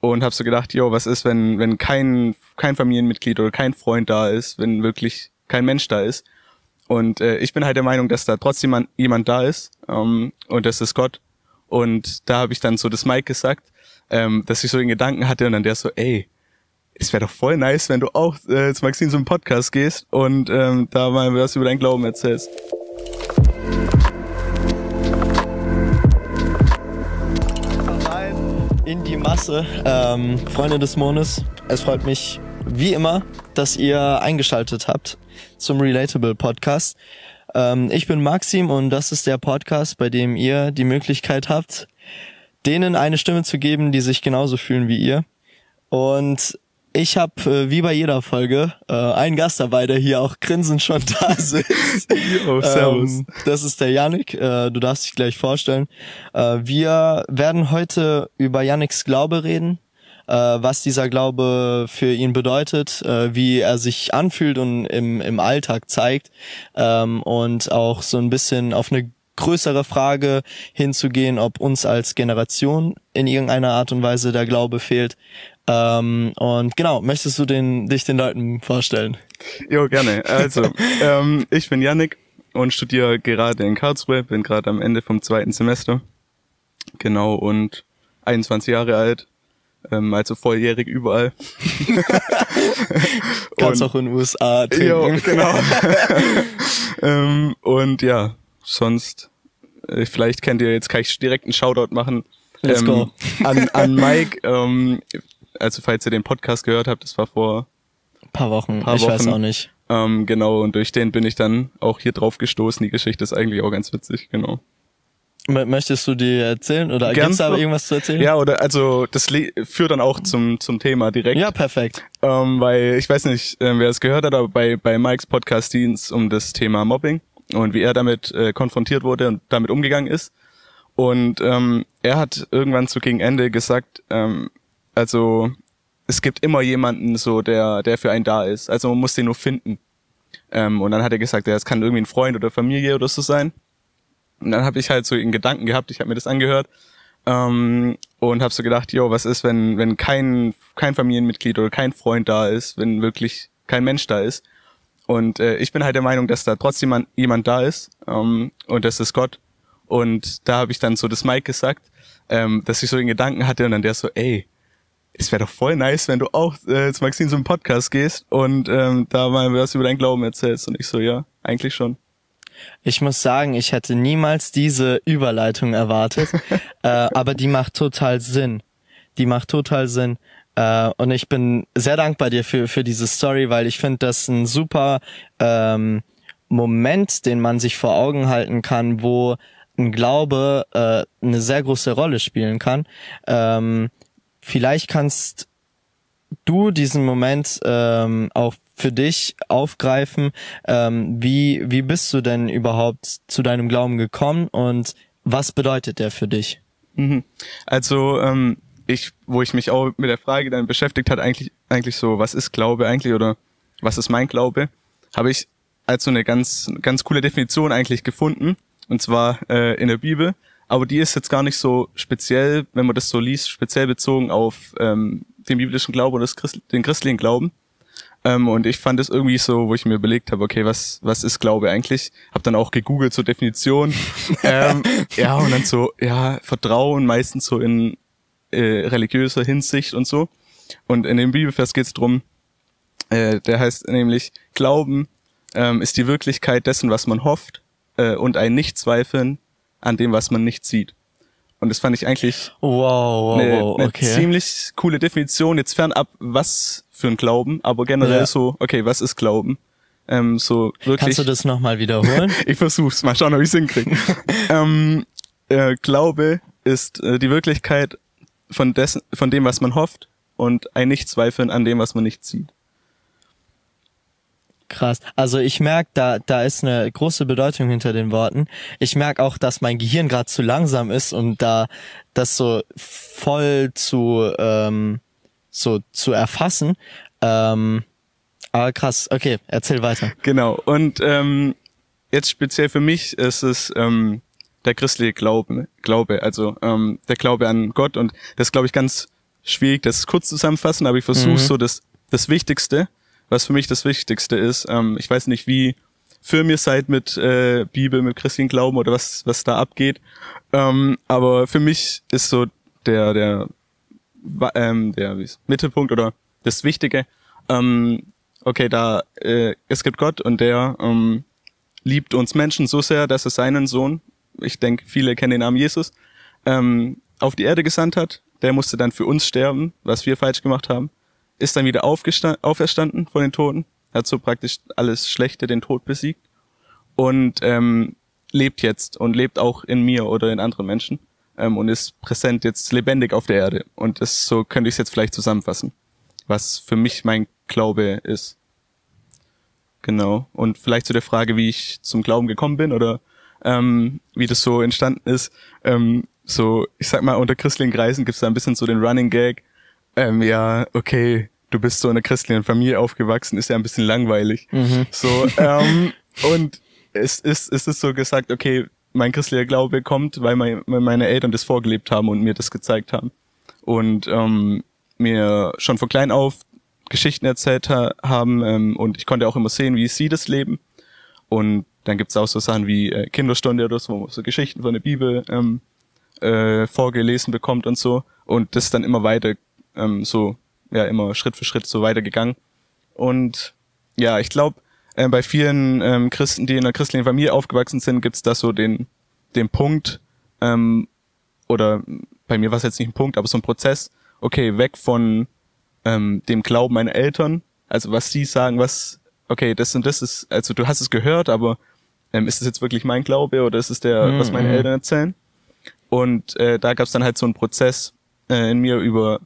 und habe so gedacht, yo, was ist, wenn wenn kein kein Familienmitglied oder kein Freund da ist, wenn wirklich kein Mensch da ist. Und äh, ich bin halt der Meinung, dass da trotzdem jemand, jemand da ist ähm, und das ist Gott. Und da habe ich dann so das Mike gesagt, ähm, dass ich so den Gedanken hatte und dann der so, ey, es wäre doch voll nice, wenn du auch äh, zu Maxim so einem Podcast gehst und ähm, da mal was über deinen Glauben erzählst. In die Masse. Ähm, Freunde des Mondes, es freut mich wie immer, dass ihr eingeschaltet habt zum Relatable Podcast. Ähm, ich bin Maxim und das ist der Podcast, bei dem ihr die Möglichkeit habt, denen eine Stimme zu geben, die sich genauso fühlen wie ihr. Und ich habe äh, wie bei jeder Folge äh, einen Gast dabei, der hier auch grinsend schon da sitzt. Yo, servus. Ähm, das ist der Yannick. Äh, du darfst dich gleich vorstellen. Äh, wir werden heute über Yannicks Glaube reden, äh, was dieser Glaube für ihn bedeutet, äh, wie er sich anfühlt und im, im Alltag zeigt ähm, und auch so ein bisschen auf eine größere Frage hinzugehen, ob uns als Generation in irgendeiner Art und Weise der Glaube fehlt. Ähm, und genau, möchtest du den, dich den Leuten vorstellen? Jo, gerne. Also, ähm, ich bin Yannick und studiere gerade in Karlsruhe, bin gerade am Ende vom zweiten Semester. Genau, und 21 Jahre alt, ähm, also volljährig überall. Kannst Und- auch in den USA trinken. Jo, genau. ähm, und ja, sonst, äh, vielleicht kennt ihr, jetzt kann ich direkt einen Shoutout machen. Let's ähm, go. An, an Mike, ähm, also falls ihr den Podcast gehört habt, das war vor, Paar Wochen, Paar ich weiß Wochen. auch nicht. ähm, genau, und durch den bin ich dann auch hier drauf gestoßen. Die Geschichte ist eigentlich auch ganz witzig, genau. Möchtest du dir erzählen oder Gern. gibt's da irgendwas zu erzählen? Ja, oder, also, das führt dann auch zum, zum Thema direkt. Ja, perfekt. Ähm, weil ich weiß nicht, äh, wer es gehört hat, aber bei, bei Mikes Podcast es um das Thema Mobbing und wie er damit äh, konfrontiert wurde und damit umgegangen ist. Und ähm, er hat irgendwann zu gegen Ende gesagt, ähm, also es gibt immer jemanden so, der, der für einen da ist. Also man muss den nur finden. Ähm, und dann hat er gesagt, ja, es kann irgendwie ein Freund oder Familie oder so sein. Und dann habe ich halt so in Gedanken gehabt, ich habe mir das angehört ähm, und habe so gedacht, yo, was ist, wenn wenn kein kein Familienmitglied oder kein Freund da ist, wenn wirklich kein Mensch da ist. Und äh, ich bin halt der Meinung, dass da trotzdem jemand, jemand da ist ähm, und das ist Gott. Und da habe ich dann so das Mike gesagt, ähm, dass ich so den Gedanken hatte und dann der so, ey, es wäre doch voll nice, wenn du auch äh, zu Maxim so einem Podcast gehst und ähm, da mal was über deinen Glauben erzählst. Und ich so, ja, eigentlich schon. Ich muss sagen, ich hätte niemals diese Überleitung erwartet, äh, aber die macht total Sinn. Die macht total Sinn. Äh, und ich bin sehr dankbar dir für, für diese Story, weil ich finde das ein super ähm, Moment, den man sich vor Augen halten kann, wo ein Glaube äh, eine sehr große Rolle spielen kann. Ähm, vielleicht kannst du diesen Moment ähm, auch für dich aufgreifen. Ähm, wie, wie bist du denn überhaupt zu deinem Glauben gekommen und was bedeutet der für dich? Mhm. Also ähm, ich, wo ich mich auch mit der Frage dann beschäftigt hat, eigentlich eigentlich so, was ist Glaube eigentlich oder was ist mein Glaube, habe ich als so eine ganz ganz coole Definition eigentlich gefunden und zwar äh, in der Bibel. Aber die ist jetzt gar nicht so speziell, wenn man das so liest, speziell bezogen auf ähm, den biblischen Glauben oder Christ den christlichen Glauben. Ähm, und ich fand es irgendwie so, wo ich mir überlegt habe, okay, was was ist Glaube eigentlich? Hab dann auch gegoogelt zur Definition. ähm, ja, und dann so, ja, Vertrauen meistens so in äh, religiöser Hinsicht und so. Und in dem Bibelvers geht es drum, äh, der heißt nämlich, Glauben ähm, ist die Wirklichkeit dessen, was man hofft äh, und ein Nichtzweifeln an dem, was man nicht sieht. Und das fand ich eigentlich Wow, wow, eine, wow, eine okay. ziemlich coole Definition, jetzt fernab, was für ein Glauben, aber generell Ja. so, okay, was ist Glauben? Ähm, so wirklich. Kannst du das nochmal wiederholen? Ich versuch's, mal schauen, ob ich's hinkriege. ähm, äh, Glaube ist äh, die Wirklichkeit von, dessen, von dem, was man hofft und ein Nichtzweifeln an dem, was man nicht sieht. Krass. Also ich merke, da, da ist eine große Bedeutung hinter den Worten. Ich merke auch, dass mein Gehirn gerade zu langsam ist, um da das so voll zu, ähm, so zu erfassen. Ähm, aber krass, okay, erzähl weiter. Genau. Und ähm, jetzt speziell für mich ist es ähm, der christliche Glaube, Glaube, also ähm, der Glaube an Gott und das glaube ich ganz schwierig, das kurz zusammenfassen, aber ich versuche Mhm. so das, das Wichtigste, was für mich das Wichtigste ist. Ähm, ich weiß nicht, wie für mir seid mit äh, Bibel, mit christlichen Glauben oder was, was da abgeht. Ähm, aber für mich ist so der, der, ähm, der wie ist- Mittelpunkt oder das Wichtige, ähm, okay, da äh, es gibt Gott und der ähm, liebt uns Menschen so sehr, dass er seinen Sohn, ich denke, viele kennen den Namen Jesus, ähm, auf die Erde gesandt hat. Der musste dann für uns sterben, was wir falsch gemacht haben. Ist dann wieder auferstanden von den Toten, hat so praktisch alles Schlechte, den Tod besiegt und ähm, lebt jetzt und lebt auch in mir oder in anderen Menschen ähm, und ist präsent jetzt lebendig auf der Erde. Und das so könnte ich es jetzt vielleicht zusammenfassen, was für mich mein Glaube ist. Genau. Und vielleicht zu der Frage, wie ich zum Glauben gekommen bin oder ähm, wie das so entstanden ist. Ähm, so, ich sag mal, unter christlichen Kreisen gibt's da ein bisschen so den Running Gag. Ähm, ja, okay, du bist so in einer christlichen Familie aufgewachsen, ist ja ein bisschen langweilig. So, ähm, und es ist, es ist so gesagt, okay, mein christlicher Glaube kommt, weil mein, meine Eltern das vorgelebt haben und mir das gezeigt haben. Und ähm, mir schon von klein auf Geschichten erzählt ha haben ähm, und ich konnte auch immer sehen, wie sie das leben. Und dann gibt's auch so Sachen wie äh, Kinderstunde oder so, wo man so Geschichten von der Bibel ähm, äh, vorgelesen bekommt und so. Und das dann immer weiter, ähm, so, ja, immer Schritt für Schritt so weitergegangen. Und ja, ich glaube, äh, bei vielen ähm, Christen, die in einer christlichen Familie aufgewachsen sind, gibt's da so den, den Punkt, ähm, oder bei mir war es jetzt nicht ein Punkt, aber so ein Prozess, okay, weg von ähm, dem Glauben meiner Eltern, also was sie sagen, was, okay, das und das ist, also du hast es gehört, aber ähm, ist es jetzt wirklich mein Glaube oder ist es der, was meine Mhm. Eltern erzählen? Und äh, da gab es dann halt so einen Prozess äh, in mir über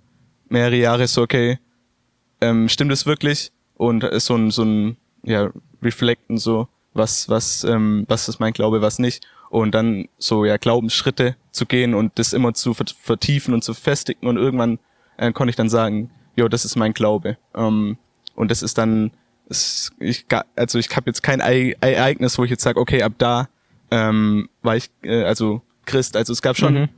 mehrere Jahre, so okay, ähm, stimmt es wirklich? Und äh, so ein, so ein, ja, Reflecten so, was, was, ähm, was ist mein Glaube, was nicht. Und dann so, ja, Glaubensschritte zu gehen und das immer zu vert- vertiefen und zu festigen und irgendwann äh, konnte ich dann sagen, jo, das ist mein Glaube. Ähm, und das ist dann, es, ich, also ich habe jetzt kein Ei- Ereignis, wo ich jetzt sage, okay, ab da ähm, war ich, äh, also Christ. Also es gab schon Mhm.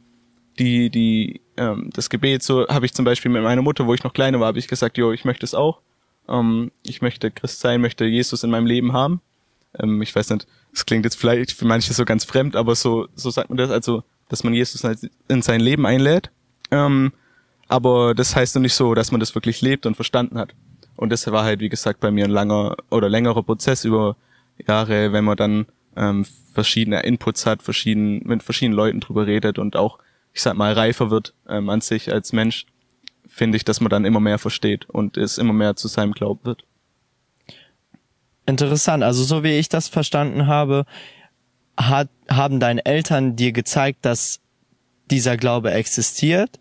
die, die, ähm, das Gebet, so habe ich zum Beispiel mit meiner Mutter, wo ich noch kleiner war, habe ich gesagt, jo, ich möchte es auch. Ähm, ich möchte Christ sein, möchte Jesus in meinem Leben haben. Ähm, ich weiß nicht, es klingt jetzt vielleicht für manche so ganz fremd, aber so, so sagt man das, also, dass man Jesus in sein Leben einlädt. Ähm, aber das heißt noch nicht so, dass man das wirklich lebt und verstanden hat. Und das war halt, wie gesagt, bei mir ein langer oder längerer Prozess über Jahre, wenn man dann ähm, verschiedene Inputs hat, verschieden, mit verschiedenen Leuten drüber redet und auch, ich sag mal, reifer wird ähm, an sich als Mensch, finde ich, dass man dann immer mehr versteht und es immer mehr zu seinem Glauben wird. Interessant. Also so wie ich das verstanden habe, hat, haben deine Eltern dir gezeigt, dass dieser Glaube existiert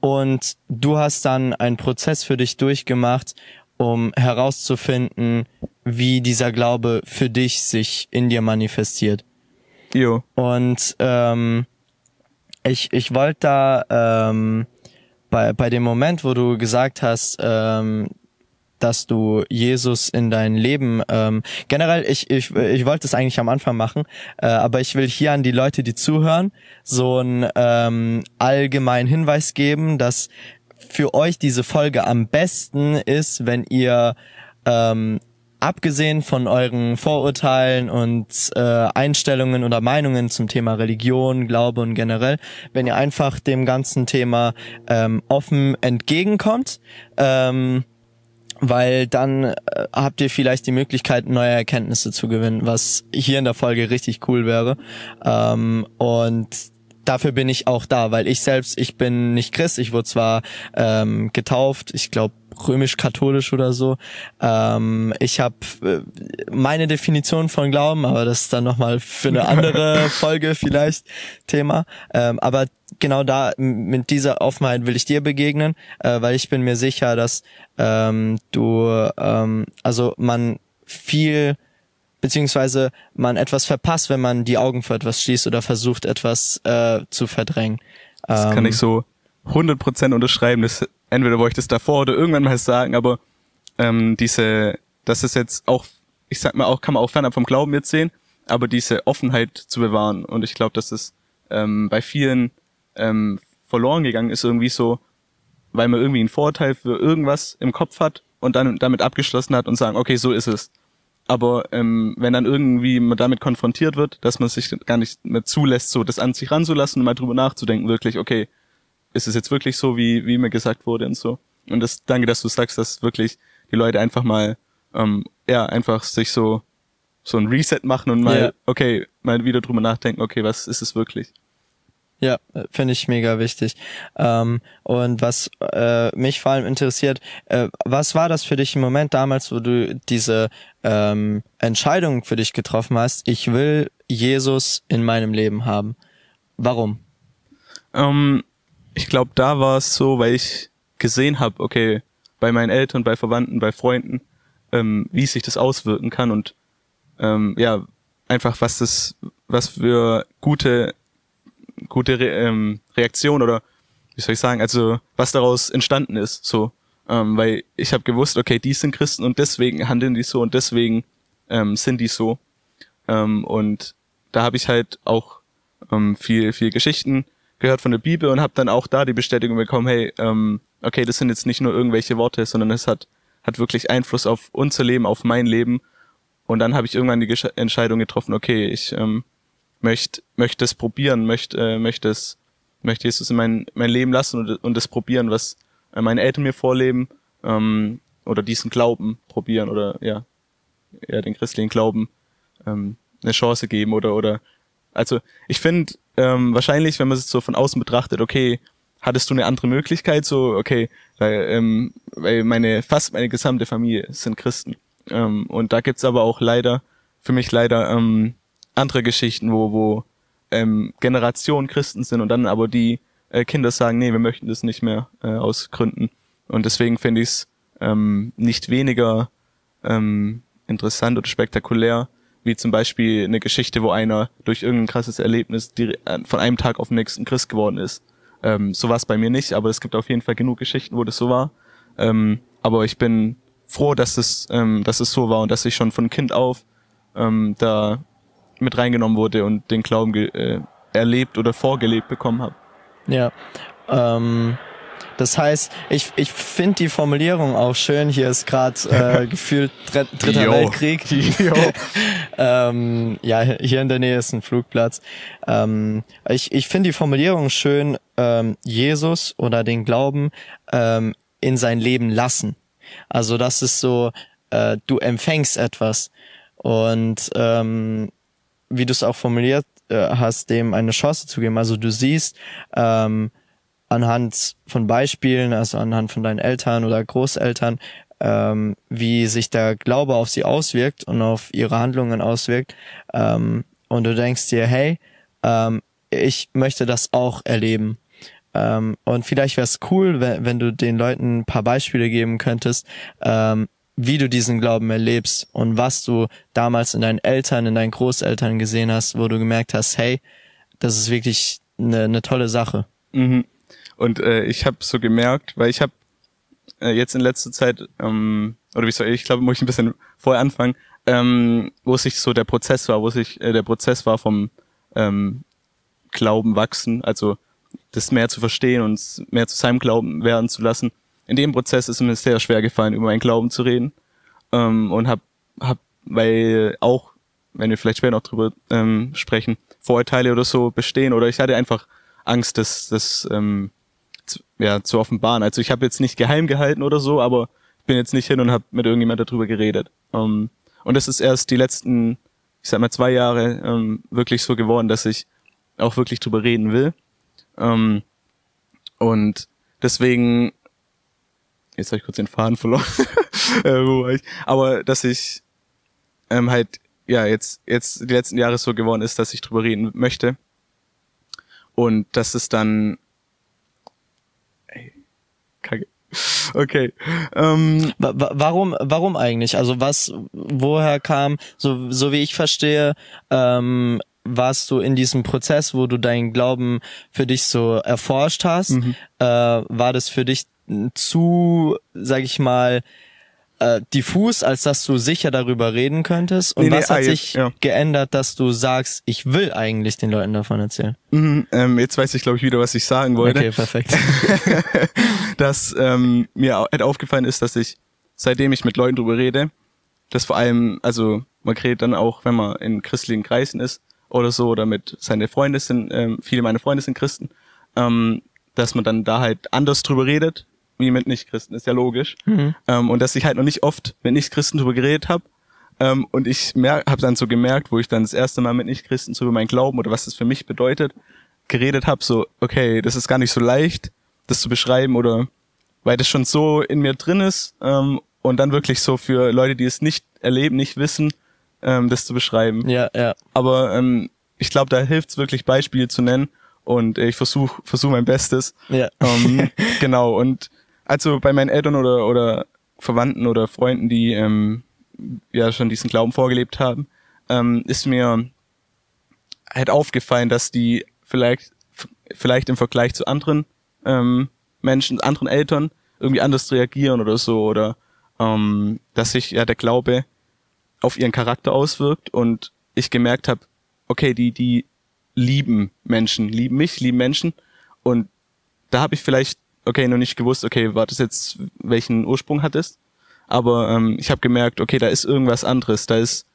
und du hast dann einen Prozess für dich durchgemacht, um herauszufinden, wie dieser Glaube für dich sich in dir manifestiert. Jo, Und ähm, ich, ich wollte da ähm, bei, bei dem Moment, wo du gesagt hast, ähm, dass du Jesus in dein Leben ähm, generell ich ich ich wollte es eigentlich am Anfang machen, äh, aber ich will hier an die Leute, die zuhören, so einen ähm, allgemeinen Hinweis geben, dass für euch diese Folge am besten ist, wenn ihr ähm, abgesehen von euren Vorurteilen und äh, Einstellungen oder Meinungen zum Thema Religion, Glaube und generell, wenn ihr einfach dem ganzen Thema ähm, offen entgegenkommt, ähm, weil dann äh, habt ihr vielleicht die Möglichkeit, neue Erkenntnisse zu gewinnen, was hier in der Folge richtig cool wäre. Ähm, und dafür bin ich auch da, weil ich selbst, ich bin nicht Christ, ich wurde zwar ähm, getauft, ich glaube römisch-katholisch oder so. Ähm, ich habe äh, meine Definition von Glauben, aber das ist dann nochmal für eine andere Folge vielleicht Thema. Ähm, aber genau da mit dieser Offenheit will ich dir begegnen, äh, weil ich bin mir sicher, dass ähm, du, ähm, also man viel beziehungsweise man etwas verpasst, wenn man die Augen vor etwas schließt oder versucht, etwas äh, zu verdrängen. das Ähm, kann ich so 100% unterschreiben. Das, entweder wollte ich das davor oder irgendwann mal sagen, aber ähm, diese, das ist jetzt auch, ich sag mal auch, kann man auch fernab vom Glauben jetzt sehen, aber diese Offenheit zu bewahren. Und ich glaube, dass es ähm, bei vielen ähm, verloren gegangen ist, irgendwie so, weil man irgendwie einen Vorteil für irgendwas im Kopf hat und dann damit abgeschlossen hat und sagen, okay, so ist es. Aber ähm, wenn dann irgendwie man damit konfrontiert wird, dass man sich gar nicht mehr zulässt, so das an sich ranzulassen und mal drüber nachzudenken, wirklich, okay, ist es jetzt wirklich so, wie, wie mir gesagt wurde und so. Und das, danke, dass du sagst, dass wirklich die Leute einfach mal, ähm, ja, einfach sich so, so ein Reset machen und mal, Ja. okay, mal wieder drüber nachdenken, okay, was ist es wirklich? Ja, finde ich mega wichtig. Ähm, und was äh, mich vor allem interessiert, äh, was war das für dich im Moment damals, wo du diese ähm, Entscheidung für dich getroffen hast? Ich will Jesus in meinem Leben haben. Warum? Ähm, ich glaube, da war es so, weil ich gesehen habe, okay, bei meinen Eltern, bei Verwandten, bei Freunden, ähm, wie sich das auswirken kann und ähm, ja, einfach was das, was für gute, gute Re ähm, Reaktion oder wie soll ich sagen, also was daraus entstanden ist, so, ähm, weil ich habe gewusst, okay, die sind Christen und deswegen handeln die so und deswegen ähm, sind die so ähm, und da habe ich halt auch ähm, viel, viel Geschichten gehört von der Bibel und habe dann auch da die Bestätigung bekommen, hey, ähm, okay, das sind jetzt nicht nur irgendwelche Worte, sondern es hat, hat wirklich Einfluss auf unser Leben, auf mein Leben. Und dann habe ich irgendwann die Gesch Entscheidung getroffen, okay, ich ähm, möchte möchte es probieren, möchte äh, möchte es möchte Jesus in mein mein Leben lassen und und das probieren, was äh, meine Eltern mir vorleben ähm, oder diesen Glauben probieren oder ja ja den christlichen Glauben ähm, eine Chance geben oder oder also ich finde ähm, wahrscheinlich, wenn man es so von außen betrachtet, okay, hattest du eine andere Möglichkeit, so okay, weil ähm, weil meine fast meine gesamte Familie sind Christen. Ähm, und da gibt's aber auch leider für mich leider ähm, andere Geschichten, wo wo ähm, Generationen Christen sind und dann aber die äh, Kinder sagen, nee, wir möchten das nicht mehr äh, aus Gründen und deswegen finde ich es ähm, nicht weniger ähm, interessant oder spektakulär, wie zum Beispiel eine Geschichte, wo einer durch irgendein krasses Erlebnis äh, von einem Tag auf den nächsten Christ geworden ist. Ähm, so war es bei mir nicht, aber es gibt auf jeden Fall genug Geschichten, wo das so war. Ähm, aber ich bin froh, dass es, ähm, dass es so war und dass ich schon von Kind auf ähm, da mit reingenommen wurde und den Glauben äh, erlebt oder vorgelebt bekommen habe. Ja. Ähm, das heißt, ich, ich finde die Formulierung auch schön. Hier ist gerade äh, gefühlt dr dritter Jo. Weltkrieg. Jo. ähm, ja, hier in der Nähe ist ein Flugplatz. Ähm, ich ich finde die Formulierung schön, ähm, Jesus oder den Glauben ähm, in sein Leben lassen. Also das ist so, äh, du empfängst etwas und ähm, wie du es auch formuliert äh, hast, dem eine Chance zu geben. Also du siehst ähm, anhand von Beispielen, also anhand von deinen Eltern oder Großeltern, ähm, wie sich der Glaube auf sie auswirkt und auf ihre Handlungen auswirkt. Ähm, und du denkst dir, hey, ähm, ich möchte das auch erleben. Ähm, und vielleicht wäre es cool, wenn, wenn du den Leuten ein paar Beispiele geben könntest, ähm, wie du diesen Glauben erlebst und was du damals in deinen Eltern, in deinen Großeltern gesehen hast, wo du gemerkt hast, hey, das ist wirklich eine, eine tolle Sache. Mhm. Und äh, ich habe so gemerkt, weil ich habe äh, jetzt in letzter Zeit, ähm, oder wie soll ich, ich glaube, muss ich ein bisschen vorher anfangen, ähm, wo sich so der Prozess war, wo sich äh, der Prozess war vom ähm, Glauben wachsen, also das mehr zu verstehen und mehr zu seinem Glauben werden zu lassen. In dem Prozess ist mir sehr schwer gefallen, über meinen Glauben zu reden ähm, und hab, hab, weil auch, wenn wir vielleicht später noch drüber ähm, sprechen, Vorurteile oder so bestehen oder ich hatte einfach Angst, das, das ähm, zu, ja, zu offenbaren. Also ich habe jetzt nicht geheim gehalten oder so, aber bin jetzt nicht hin und habe mit irgendjemand darüber geredet. Ähm, und das ist erst die letzten, ich sag mal, zwei Jahre ähm, wirklich so geworden, dass ich auch wirklich drüber reden will. Ähm, und deswegen, jetzt habe ich kurz den Faden verloren, äh, wo war ich? aber dass ich ähm, halt ja jetzt jetzt die letzten Jahre so geworden ist, dass ich drüber reden möchte und dass es dann ey, Kacke. Okay. Ähm, Wa- wa- Warum, warum eigentlich? Also was, woher kam, so, so wie ich verstehe, ähm, warst du in diesem Prozess, wo du deinen Glauben für dich so erforscht hast, äh, war das für dich zu, sag ich mal, äh, diffus, als dass du sicher darüber reden könntest? Und Nee, nee, was hat ah, sich jetzt, ja. geändert, dass du sagst, ich will eigentlich den Leuten davon erzählen? Mhm, ähm, jetzt weiß ich, glaube ich, wieder, was ich sagen wollte. Okay, perfekt. dass ähm, mir halt aufgefallen ist, dass ich, seitdem ich mit Leuten drüber rede, dass vor allem, also man redet dann auch, wenn man in christlichen Kreisen ist oder so, oder mit seine Freunde sind, ähm, viele meiner Freunde sind Christen, ähm, dass man dann da halt anders drüber redet, wie mit Nicht-Christen, ist ja logisch. Ähm, und dass ich halt noch nicht oft mit Nicht-Christen drüber geredet habe. Ähm, und ich habe dann so gemerkt, wo ich dann das erste Mal mit Nicht-Christen so über meinen Glauben oder was das für mich bedeutet, geredet habe, so, okay, das ist gar nicht so leicht, das zu beschreiben oder weil das schon so in mir drin ist ähm, und dann wirklich so für Leute, die es nicht erleben, nicht wissen, ähm, das zu beschreiben. ja, ja. Aber ähm, ich glaube, da hilft es wirklich Beispiele zu nennen und äh, ich versuche versuch mein Bestes. Ja. Ähm, genau, und also bei meinen Eltern oder, oder Verwandten oder Freunden, die ähm, ja schon diesen Glauben vorgelebt haben, ähm, ist mir halt aufgefallen, dass die vielleicht vielleicht im Vergleich zu anderen ähm, Menschen, anderen Eltern irgendwie anders reagieren oder so oder ähm, dass sich ja der Glaube auf ihren Charakter auswirkt und ich gemerkt habe, okay, die die lieben Menschen, lieben mich, lieben Menschen und da habe ich vielleicht okay noch nicht gewusst, okay, war das jetzt welchen Ursprung hat es, aber ähm, ich habe gemerkt, okay, da ist irgendwas anderes, da ist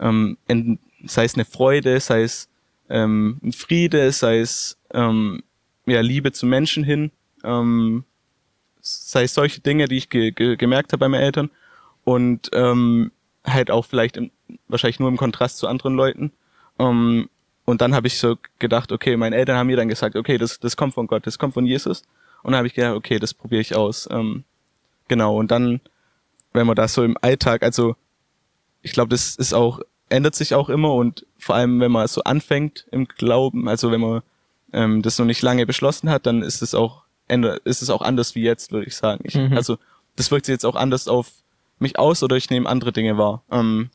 ähm, in, sei es eine Freude, sei es ähm, ein Friede, sei es ähm, ja Liebe zu Menschen hin, ähm, sei es solche Dinge, die ich ge ge gemerkt habe bei meinen Eltern und ähm, halt auch vielleicht im, wahrscheinlich nur im Kontrast zu anderen Leuten. Ähm, und dann habe ich so gedacht, okay, meine Eltern haben mir dann gesagt, okay, das, das kommt von Gott, das kommt von Jesus. Und dann habe ich gedacht, okay, das probiere ich aus. Ähm, genau, und dann, wenn man das so im Alltag, also ich glaube, das ist auch, ändert sich auch immer und vor allem, wenn man so anfängt im Glauben, also wenn man ähm, das noch nicht lange beschlossen hat, dann ist es auch, ist es auch anders wie jetzt, würde ich sagen. Ich, Mhm. Also das wirkt sich jetzt auch anders auf mich aus oder ich nehme andere Dinge wahr. Ähm,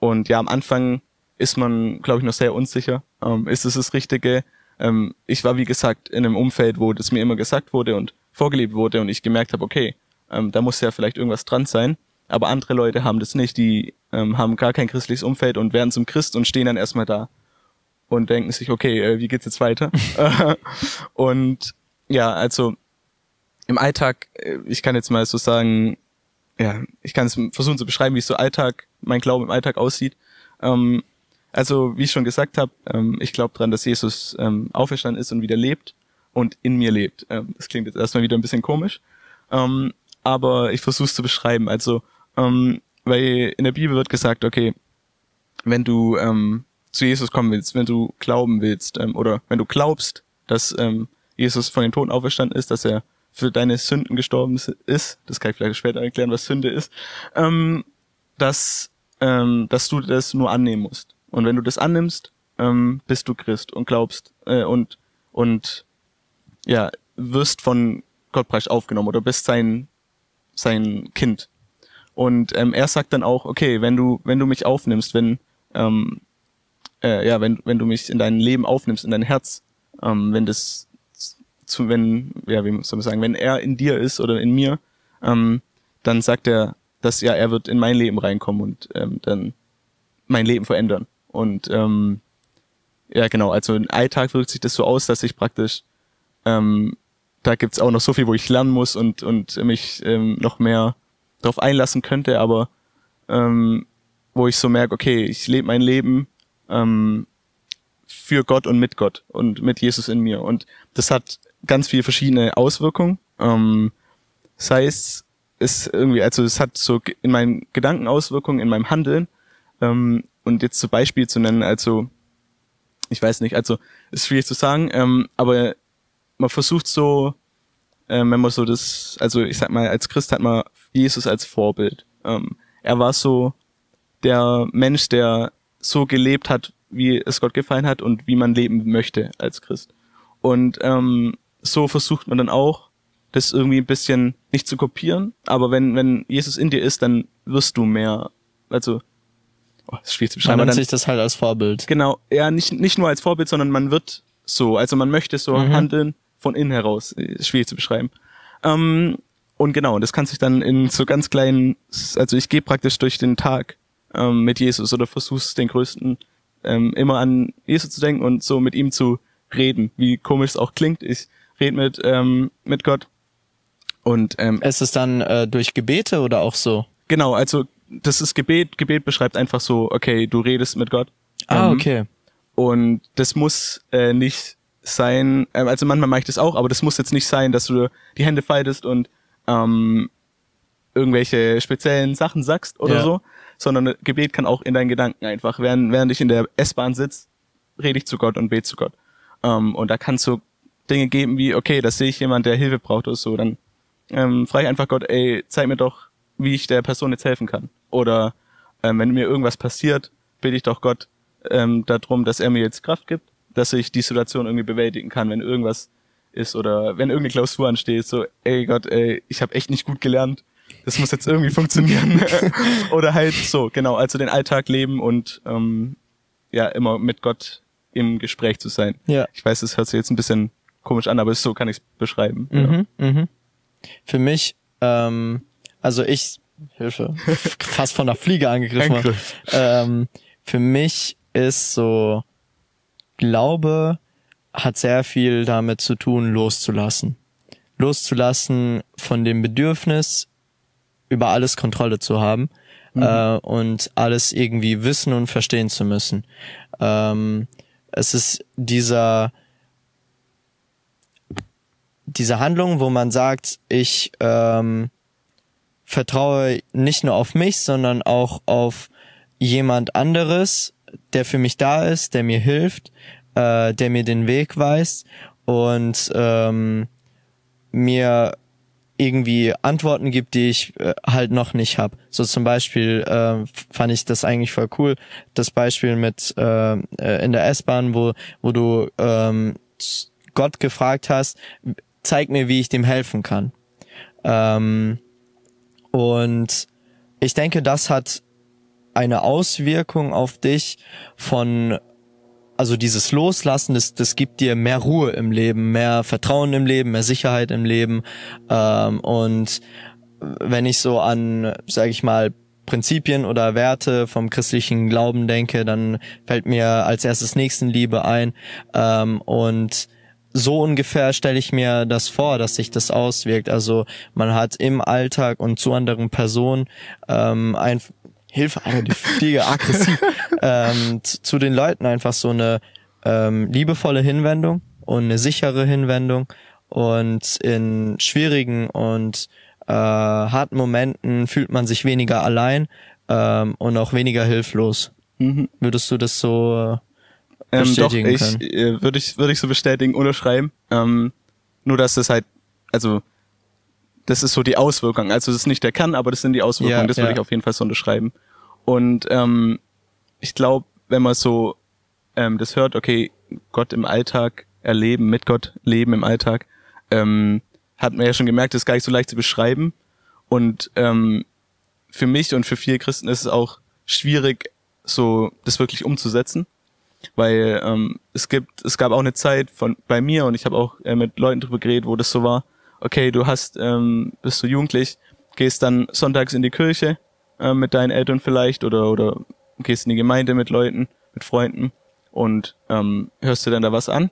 und ja, am Anfang ist man, glaube ich, noch sehr unsicher. Ähm, ist es das Richtige? Ähm, ich war, wie gesagt, in einem Umfeld, wo das mir immer gesagt wurde und vorgelebt wurde und ich gemerkt habe, okay, ähm, da muss ja vielleicht irgendwas dran sein. Aber andere Leute haben das nicht, die ähm, haben gar kein christliches Umfeld und werden zum Christ und stehen dann erstmal da und denken sich, okay, äh, wie geht's jetzt weiter? und ja, also im Alltag, äh, ich kann jetzt mal so sagen, ja, ich kann es versuchen zu beschreiben, wie so Alltag, mein Glaube im Alltag aussieht. Ähm, also, wie ich schon gesagt habe, ähm, ich glaube dran, dass Jesus ähm, auferstanden ist und wieder lebt und in mir lebt. Ähm, das klingt jetzt erstmal wieder ein bisschen komisch, ähm, aber ich versuche es zu beschreiben. Also, ähm, weil in der Bibel wird gesagt, okay, wenn du ähm, zu Jesus kommen willst, wenn du glauben willst ähm, oder wenn du glaubst, dass ähm, Jesus von den Toten auferstanden ist, dass er für deine Sünden gestorben ist, das kann ich vielleicht später erklären, was Sünde ist, ähm, dass, ähm, dass du das nur annehmen musst. Und wenn du das annimmst, ähm, bist du Christ und glaubst äh, und und ja wirst von Gott praktisch aufgenommen oder bist sein sein Kind. Und ähm, er sagt dann auch, okay, wenn du wenn du mich aufnimmst, wenn ähm, äh, ja wenn wenn du mich in dein Leben aufnimmst, in dein Herz, ähm, wenn das zu wenn ja wie soll man sagen, wenn er in dir ist oder in mir, ähm, dann sagt er, dass ja er wird in mein Leben reinkommen und ähm, dann mein Leben verändern. Und ähm, ja, genau, also im Alltag wirkt sich das so aus, dass ich praktisch, ähm, da gibt's auch noch so viel, wo ich lernen muss und, und mich ähm, noch mehr darauf einlassen könnte, aber ähm, wo ich so merke, okay, ich lebe mein Leben ähm, für Gott und mit Gott und mit Jesus in mir. Und das hat ganz viele verschiedene Auswirkungen. Ähm, sei es ist irgendwie, also es hat so in meinen Gedanken Auswirkungen, in meinem Handeln. Ähm, und jetzt zum Beispiel zu nennen, also ich weiß nicht, also ist schwierig zu sagen, ähm, aber man versucht so, ähm, wenn man so das, also ich sag mal, als Christ hat man Jesus als Vorbild. Ähm, er war so der Mensch, der so gelebt hat, wie es Gott gefallen hat und wie man leben möchte als Christ. Und ähm, so versucht man dann auch, das irgendwie ein bisschen nicht zu kopieren, aber wenn, wenn Jesus in dir ist, dann wirst du mehr, also, oh, das ist schwierig zu Man beschreiben, aber nimmt sich das halt als Vorbild. Genau, ja, nicht, nicht nur als Vorbild, sondern man wird so. Also man möchte so Mhm. handeln von innen heraus. Ist schwierig zu beschreiben. Ähm, und genau, und das kann sich dann in so ganz kleinen, also ich gehe praktisch durch den Tag ähm, mit Jesus oder versuch's den größten ähm, immer an Jesus zu denken und so mit ihm zu reden, wie komisch es auch klingt. Ich rede mit ähm, mit Gott und ähm, Ist es dann äh, durch Gebete oder auch so? genau, also das ist Gebet. Gebet beschreibt einfach so, okay, du redest mit Gott. Ah, Ähm, okay. Und das muss äh, nicht sein, äh, also manchmal mache ich das auch, aber das muss jetzt nicht sein, dass du die Hände faltest und ähm, irgendwelche speziellen Sachen sagst oder Ja. so, sondern Gebet kann auch in deinen Gedanken einfach, während, während ich in der S-Bahn sitze, rede ich zu Gott und bete zu Gott. Ähm, und da kann es so Dinge geben wie, okay, da sehe ich jemand, der Hilfe braucht oder so, dann ähm, frage ich einfach Gott, ey, zeig mir doch, wie ich der Person jetzt helfen kann. Oder ähm, wenn mir irgendwas passiert, bitte ich doch Gott ähm, darum, dass er mir jetzt Kraft gibt, dass ich die Situation irgendwie bewältigen kann, wenn irgendwas ist oder wenn irgendeine Klausur ansteht, so, ey Gott, ey, ich habe echt nicht gut gelernt, das muss jetzt irgendwie funktionieren. oder halt so, genau, also den Alltag leben und ähm, ja, immer mit Gott im Gespräch zu sein. Ja. Ich weiß, das hört sich jetzt ein bisschen komisch an, aber so kann ich es beschreiben. Ja. Mhm, mhm. Für mich, ähm, also ich, Hilfe, fast von der Fliege angegriffen. ähm, für mich ist so, Glaube hat sehr viel damit zu tun, loszulassen. Loszulassen von dem Bedürfnis, über alles Kontrolle zu haben äh, und alles irgendwie wissen und verstehen zu müssen. Ähm, es ist dieser diese Handlung, wo man sagt, ich ähm, vertraue nicht nur auf mich, sondern auch auf jemand anderes, der für mich da ist, der mir hilft, äh, der mir den Weg weist und ähm, mir irgendwie Antworten gibt, die ich äh, halt noch nicht habe. So zum Beispiel äh, fand ich das eigentlich voll cool. Das Beispiel mit äh, äh, in der S-Bahn, wo wo du ähm, Gott gefragt hast, zeig mir, wie ich dem helfen kann. Ähm, und ich denke, das hat eine Auswirkung auf dich von, also dieses Loslassen, das, das gibt dir mehr Ruhe im Leben, mehr Vertrauen im Leben, mehr Sicherheit im Leben. Ähm, und wenn ich so an, sage ich mal, Prinzipien oder Werte vom christlichen Glauben denke, dann fällt mir als erstes Nächstenliebe ein. Ähm, und so ungefähr stelle ich mir das vor, dass sich das auswirkt. Also man hat im Alltag und zu anderen Personen ähm, ein Hilfe, die Fliege aggressiv ähm, zu, zu den Leuten einfach so eine ähm, liebevolle Hinwendung und eine sichere Hinwendung und in schwierigen und äh, harten Momenten fühlt man sich weniger allein ähm, und auch weniger hilflos. Mhm. Würdest du das so Ähm, doch, ich äh, würde ich würde ich so bestätigen, unterschreiben. Ähm, nur dass das halt, also das ist so die Auswirkung. Also das ist nicht der Kern, aber das sind die Auswirkungen. Ja, das würde ja. ich auf jeden Fall so unterschreiben. Und ähm, ich glaube, wenn man so ähm, das hört, okay, Gott im Alltag erleben, mit Gott leben im Alltag, ähm, hat man ja schon gemerkt, das ist gar nicht so leicht zu beschreiben. Und ähm, für mich und für viele Christen ist es auch schwierig, so das wirklich umzusetzen weil ähm, es gibt es gab auch eine Zeit von bei mir und ich habe auch äh, mit Leuten drüber geredet, wo das so war. Okay, du hast ähm, bist du jugendlich, gehst dann sonntags in die Kirche äh, mit deinen Eltern vielleicht oder oder gehst in die Gemeinde mit Leuten, mit Freunden und ähm, hörst dir dann da was an.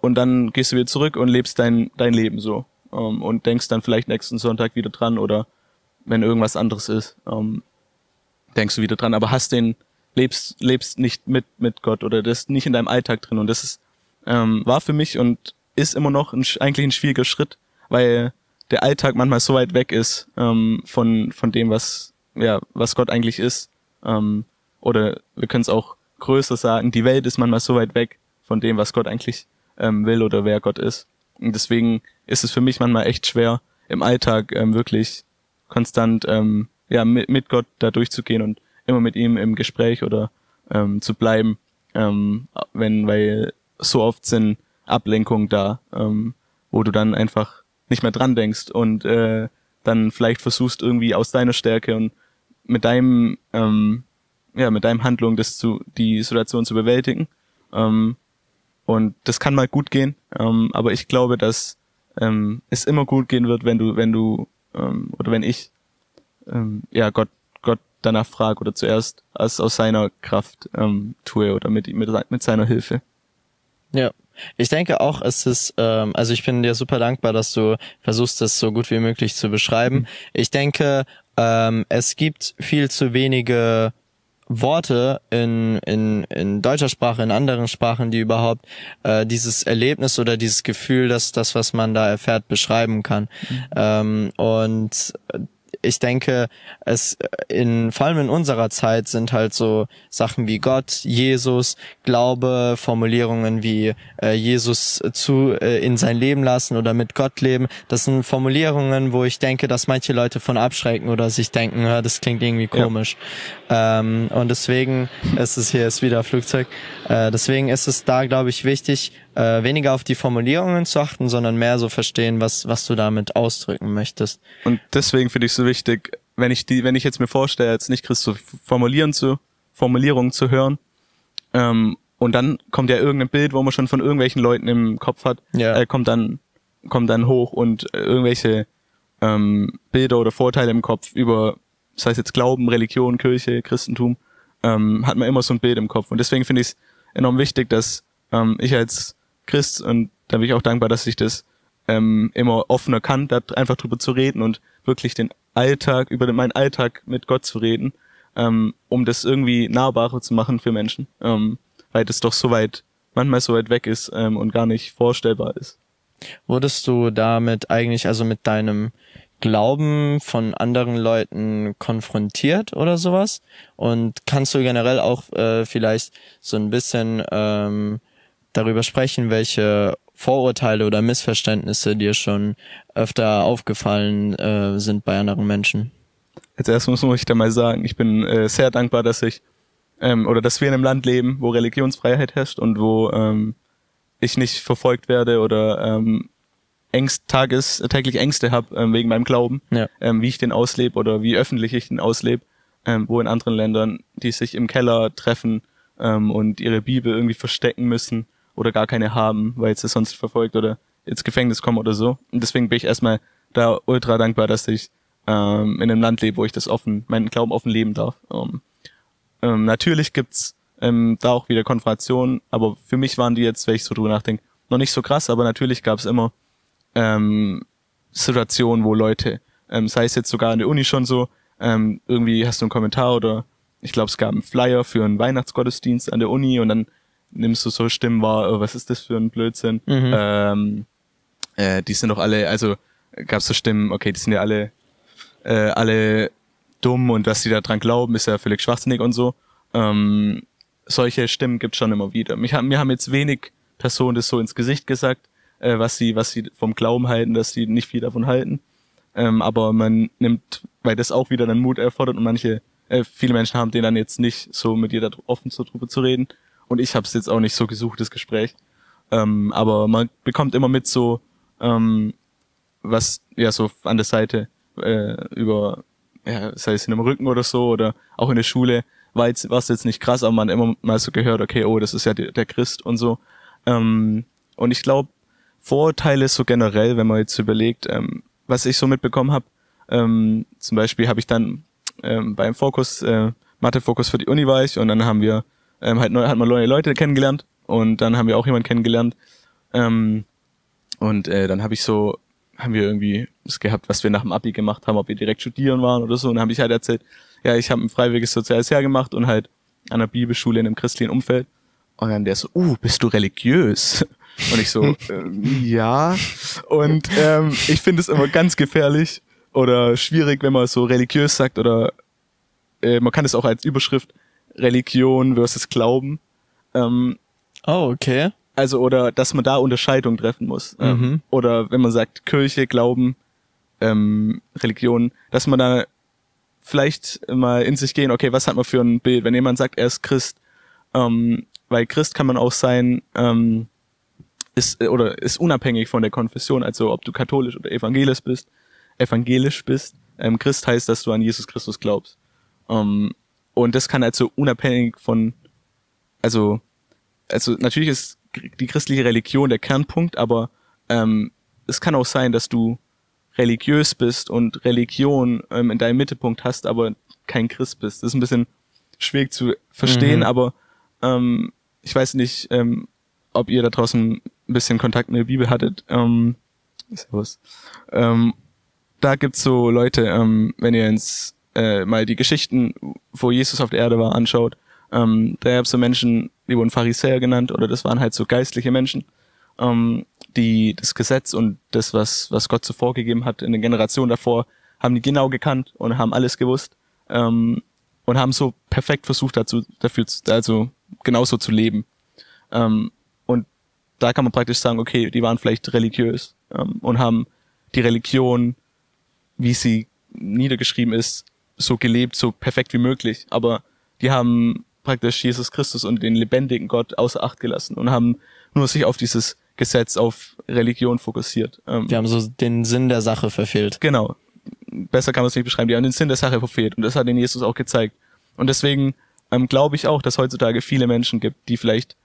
Und dann gehst du wieder zurück und lebst dein dein Leben so. Ähm, und denkst dann vielleicht nächsten Sonntag wieder dran oder wenn irgendwas anderes ist, ähm, denkst du wieder dran, aber hast den lebst lebst nicht mit mit Gott oder das ist nicht in deinem Alltag drin. Und das ist ähm, war für mich und ist immer noch ein, eigentlich ein schwieriger Schritt, weil der Alltag manchmal so weit weg ist ähm, von von dem was ja was Gott eigentlich ist. Ähm, oder wir können es auch größer sagen, die Welt ist manchmal so weit weg von dem was Gott eigentlich ähm, will oder wer Gott ist. Und deswegen ist es für mich manchmal echt schwer im Alltag ähm, wirklich konstant ähm, ja mit, mit Gott da durchzugehen und immer mit ihm im Gespräch oder ähm, zu bleiben, ähm, wenn weil so oft sind Ablenkungen da, ähm, wo du dann einfach nicht mehr dran denkst und äh, dann vielleicht versuchst irgendwie aus deiner Stärke und mit deinem ähm, ja mit deinem Handlung das zu die Situation zu bewältigen. Ähm, und das kann mal gut gehen, ähm, aber ich glaube, dass ähm, es immer gut gehen wird, wenn du wenn du ähm, oder wenn ich ähm, ja Gott danach frage oder zuerst als aus seiner Kraft ähm, tue oder mit mit mit seiner Hilfe. Ja. Ich denke auch, es ist, ähm, also ich bin dir super dankbar, dass du versuchst, das so gut wie möglich zu beschreiben. Mhm. Ich denke, ähm, es gibt viel zu wenige Worte in, in, in deutscher Sprache, in anderen Sprachen, die überhaupt äh, dieses Erlebnis oder dieses Gefühl, dass das, was man da erfährt, beschreiben kann. Mhm. Ähm, und ich denke, es in vor allem in unserer Zeit sind halt so Sachen wie Gott, Jesus, Glaube, Formulierungen wie äh, Jesus zu äh, in sein Leben lassen oder mit Gott leben. Das sind Formulierungen, wo ich denke, dass manche Leute von abschrecken oder sich denken, ja, das klingt irgendwie komisch. Ja. Ähm, und deswegen ist es hier ist wieder Flugzeug. Äh, deswegen ist es da, glaube ich, wichtig, äh, weniger auf die Formulierungen zu achten, sondern mehr so verstehen, was, was du damit ausdrücken möchtest. Und deswegen finde ich es so wichtig, wenn ich die, wenn ich jetzt mir vorstelle, als nicht so formulieren zu, Formulierungen zu hören, ähm, und dann kommt ja irgendein Bild, wo man schon von irgendwelchen Leuten im Kopf hat, ja. äh, kommt dann, kommt dann hoch und äh, irgendwelche ähm, Bilder oder Vorteile im Kopf über, das heißt jetzt Glauben, Religion, Kirche, Christentum, ähm, hat man immer so ein Bild im Kopf. Und deswegen finde ich es enorm wichtig, dass ähm, ich als Christ und da bin ich auch dankbar, dass ich das ähm, immer offener kann, da einfach drüber zu reden und wirklich den Alltag, über den, meinen Alltag mit Gott zu reden, ähm, um das irgendwie nahbarer zu machen für Menschen, ähm, weil das doch so weit, manchmal so weit weg ist ähm, und gar nicht vorstellbar ist. Wurdest du damit eigentlich, also mit deinem Glauben von anderen Leuten konfrontiert oder sowas? Und kannst du generell auch äh, vielleicht so ein bisschen ähm, darüber sprechen, welche Vorurteile oder Missverständnisse dir schon öfter aufgefallen äh, sind bei anderen Menschen? Als erstes muss ich da mal sagen, ich bin äh, sehr dankbar, dass ich ähm, oder dass wir in einem Land leben, wo Religionsfreiheit herrscht und wo ähm, ich nicht verfolgt werde oder ähm, Ängst, Tages, täglich Ängste habe ähm, wegen meinem Glauben, ja. ähm, wie ich den auslebe oder wie öffentlich ich den auslebe, ähm, wo in anderen Ländern, die sich im Keller treffen ähm, und ihre Bibel irgendwie verstecken müssen oder gar keine haben, weil sie sonst verfolgt oder ins Gefängnis kommen oder so. Und deswegen bin ich erstmal da ultra dankbar, dass ich ähm, in einem Land lebe, wo ich das offen, meinen Glauben offen leben darf. Ähm, ähm, natürlich gibt's ähm, da auch wieder Konfrontationen, aber für mich waren die jetzt, wenn ich so drüber nachdenke, noch nicht so krass, aber natürlich gab's immer ähm, Situationen, wo Leute, ähm, sei es jetzt sogar an der Uni schon so, ähm, irgendwie hast du einen Kommentar oder ich glaube, es gab einen Flyer für einen Weihnachtsgottesdienst an der Uni und dann nimmst du so Stimmen wahr, oh, was ist das für ein Blödsinn? Mhm. Ähm, äh, die sind doch alle, also gab's so Stimmen, okay, die sind ja alle, äh, alle dumm und dass die da dran glauben, ist ja völlig schwachsinnig und so. Ähm, solche Stimmen gibt's schon immer wieder. Mich haben, mir haben jetzt wenig Personen das so ins Gesicht gesagt, äh, was sie, was sie vom Glauben halten, dass sie nicht viel davon halten. Ähm, aber man nimmt, weil das auch wieder dann Mut erfordert und manche, äh, viele Menschen haben den dann jetzt nicht so mit da offen so drüber zu reden. Und ich habe es jetzt auch nicht so gesucht, das Gespräch. Ähm, aber man bekommt immer mit so, ähm, was ja so an der Seite äh, über, ja, sei es in dem Rücken oder so oder auch in der Schule, war jetzt, war es jetzt nicht krass, aber man immer mal so gehört, okay, oh, das ist ja der, der Christ und so. Ähm, und ich glaube, Vorurteile so generell, wenn man jetzt überlegt, ähm, was ich so mitbekommen habe, ähm, zum Beispiel habe ich dann ähm, beim Fokus, äh, Mathe-Fokus für die Uni war ich und dann haben wir ähm, halt neu, hat man neue Leute kennengelernt und dann haben wir auch jemanden kennengelernt. Ähm, und äh, dann habe ich so, haben wir irgendwie das gehabt, was wir nach dem Abi gemacht haben, ob wir direkt studieren waren oder so. Und dann habe ich halt erzählt, ja, ich habe ein freiwilliges soziales Jahr gemacht und halt an der Bibelschule in einem christlichen Umfeld. Und dann der so, uh, bist du religiös? Und ich so, ähm, ja. Und ähm, ich finde es immer ganz gefährlich oder schwierig, wenn man so religiös sagt oder äh, man kann es auch als Überschrift Religion versus Glauben. Ähm, oh, okay. Also, oder dass man da Unterscheidung treffen muss. Ähm, mhm. Oder wenn man sagt Kirche, Glauben, ähm, Religion, dass man da vielleicht mal in sich gehen, okay, was hat man für ein Bild? Wenn jemand sagt, er ist Christ, ähm, weil Christ kann man auch sein, ähm, ist oder ist unabhängig von der Konfession, also ob du katholisch oder evangelisch bist, evangelisch bist. Ähm, Christ heißt, dass du an Jesus Christus glaubst. Ähm, und das kann also unabhängig von, also, also natürlich ist die christliche Religion der Kernpunkt, aber ähm, es kann auch sein, dass du religiös bist und Religion ähm, in deinem Mittelpunkt hast, aber kein Christ bist. Das ist ein bisschen schwierig zu verstehen, Mhm. aber ähm, ich weiß nicht, ähm, ob ihr da draußen ein bisschen Kontakt mit der Bibel hattet. Ähm, servus. Ähm, da gibt's so Leute, ähm, wenn ihr ins äh, mal die Geschichten, wo Jesus auf der Erde war, anschaut, ähm, da gab's so Menschen, die wurden Pharisäer genannt, oder das waren halt so geistliche Menschen, ähm, die das Gesetz und das, was, was Gott so vorgegeben hat in den Generationen davor, haben die genau gekannt und haben alles gewusst ähm, und haben so perfekt versucht dazu, dafür, zu- also genauso zu leben. Ähm, und da kann man praktisch sagen, okay, die waren vielleicht religiös ähm, und haben die Religion, wie sie niedergeschrieben ist, so gelebt, so perfekt wie möglich. Aber die haben praktisch Jesus Christus und den lebendigen Gott außer Acht gelassen und haben nur sich auf dieses Gesetz, auf Religion fokussiert. Ähm, Die haben so den Sinn der Sache verfehlt. Genau. Besser kann man es nicht beschreiben. Die haben den Sinn der Sache verfehlt. Und das hat den Jesus auch gezeigt. Und deswegen ähm, glaube ich auch, dass heutzutage viele Menschen gibt, die vielleicht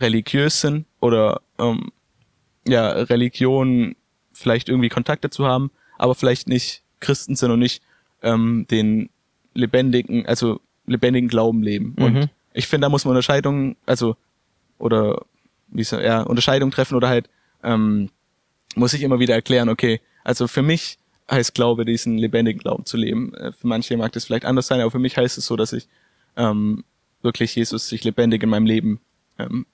religiös sind oder ähm, ja, Religion vielleicht irgendwie Kontakt dazu haben, aber vielleicht nicht Christen sind und nicht ähm, den lebendigen, also lebendigen Glauben leben. Mhm. Und ich finde, da muss man Unterscheidungen, also oder wie soll, ja, Unterscheidung treffen oder halt ähm, muss ich immer wieder erklären, okay, also für mich heißt Glaube, diesen lebendigen Glauben zu leben. Äh, Für manche mag das vielleicht anders sein, aber für mich heißt es so, dass ich ähm, wirklich Jesus sich lebendig in meinem Leben ähm,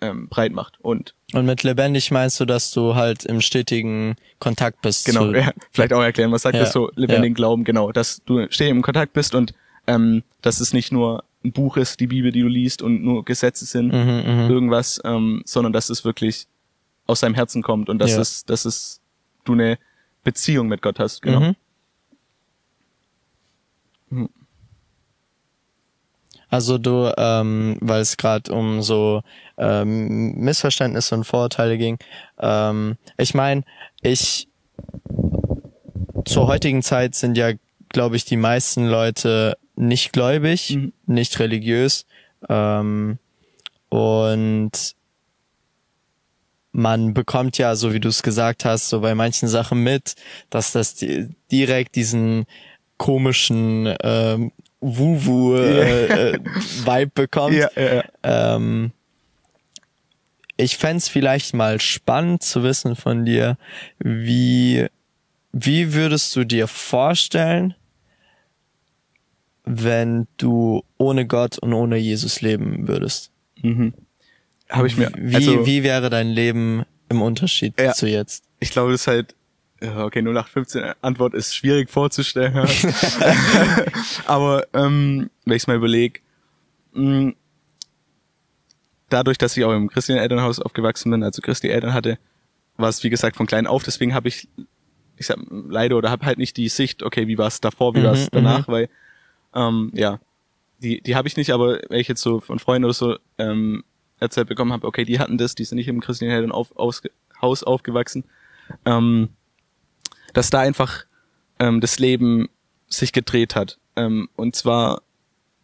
ähm, breit macht. Und Und mit lebendig meinst du, dass du halt im stetigen Kontakt bist. genau, ja, vielleicht auch erklären, was sagt Ja, das so, lebendigen Glauben, genau, dass du ständig im Kontakt bist und ähm, dass es nicht nur ein Buch ist, die Bibel, die du liest und nur Gesetze sind, Mhm, mhm. irgendwas, ähm, sondern dass es wirklich aus deinem Herzen kommt und dass Ja. es, dass es du eine Beziehung mit Gott hast, genau. Mhm. Also du, ähm, weil es gerade um so ähm, Missverständnisse und Vorurteile ging. Ähm, ich meine, ich zur heutigen Zeit sind ja, glaube ich, die meisten Leute nicht gläubig, Mhm. nicht religiös. Ähm, und man bekommt ja, so wie du es gesagt hast, so bei manchen Sachen mit, dass das di direkt diesen komischen ähm, Wuwu äh, äh, bekommt. Ja, ja, ja. Ähm, ich fänd's vielleicht mal spannend zu wissen von dir, wie, wie würdest du dir vorstellen, wenn du ohne Gott und ohne Jesus leben würdest? Mhm. Habe ich mir, Wie, also wie wäre dein Leben im Unterschied Ja. zu jetzt? ich glaube, das ist halt, okay, 0815 Antwort ist schwierig vorzustellen. Aber ähm, wenn ich es mal überlege, dadurch, dass ich auch im christlichen Elternhaus aufgewachsen bin, also christliche Eltern hatte, war es wie gesagt von klein auf. Deswegen habe ich, ich sag leider oder habe halt nicht die Sicht, okay, wie war es davor, wie war es Mhm, danach, weil ähm, ja, die die habe ich nicht. Aber wenn ich jetzt so von Freunden oder so ähm, erzählt bekommen habe, okay, die hatten das, die sind nicht im christlichen Eltern auf, aus, Haus aufgewachsen, ähm, dass da einfach ähm, das Leben sich gedreht hat. Ähm, und zwar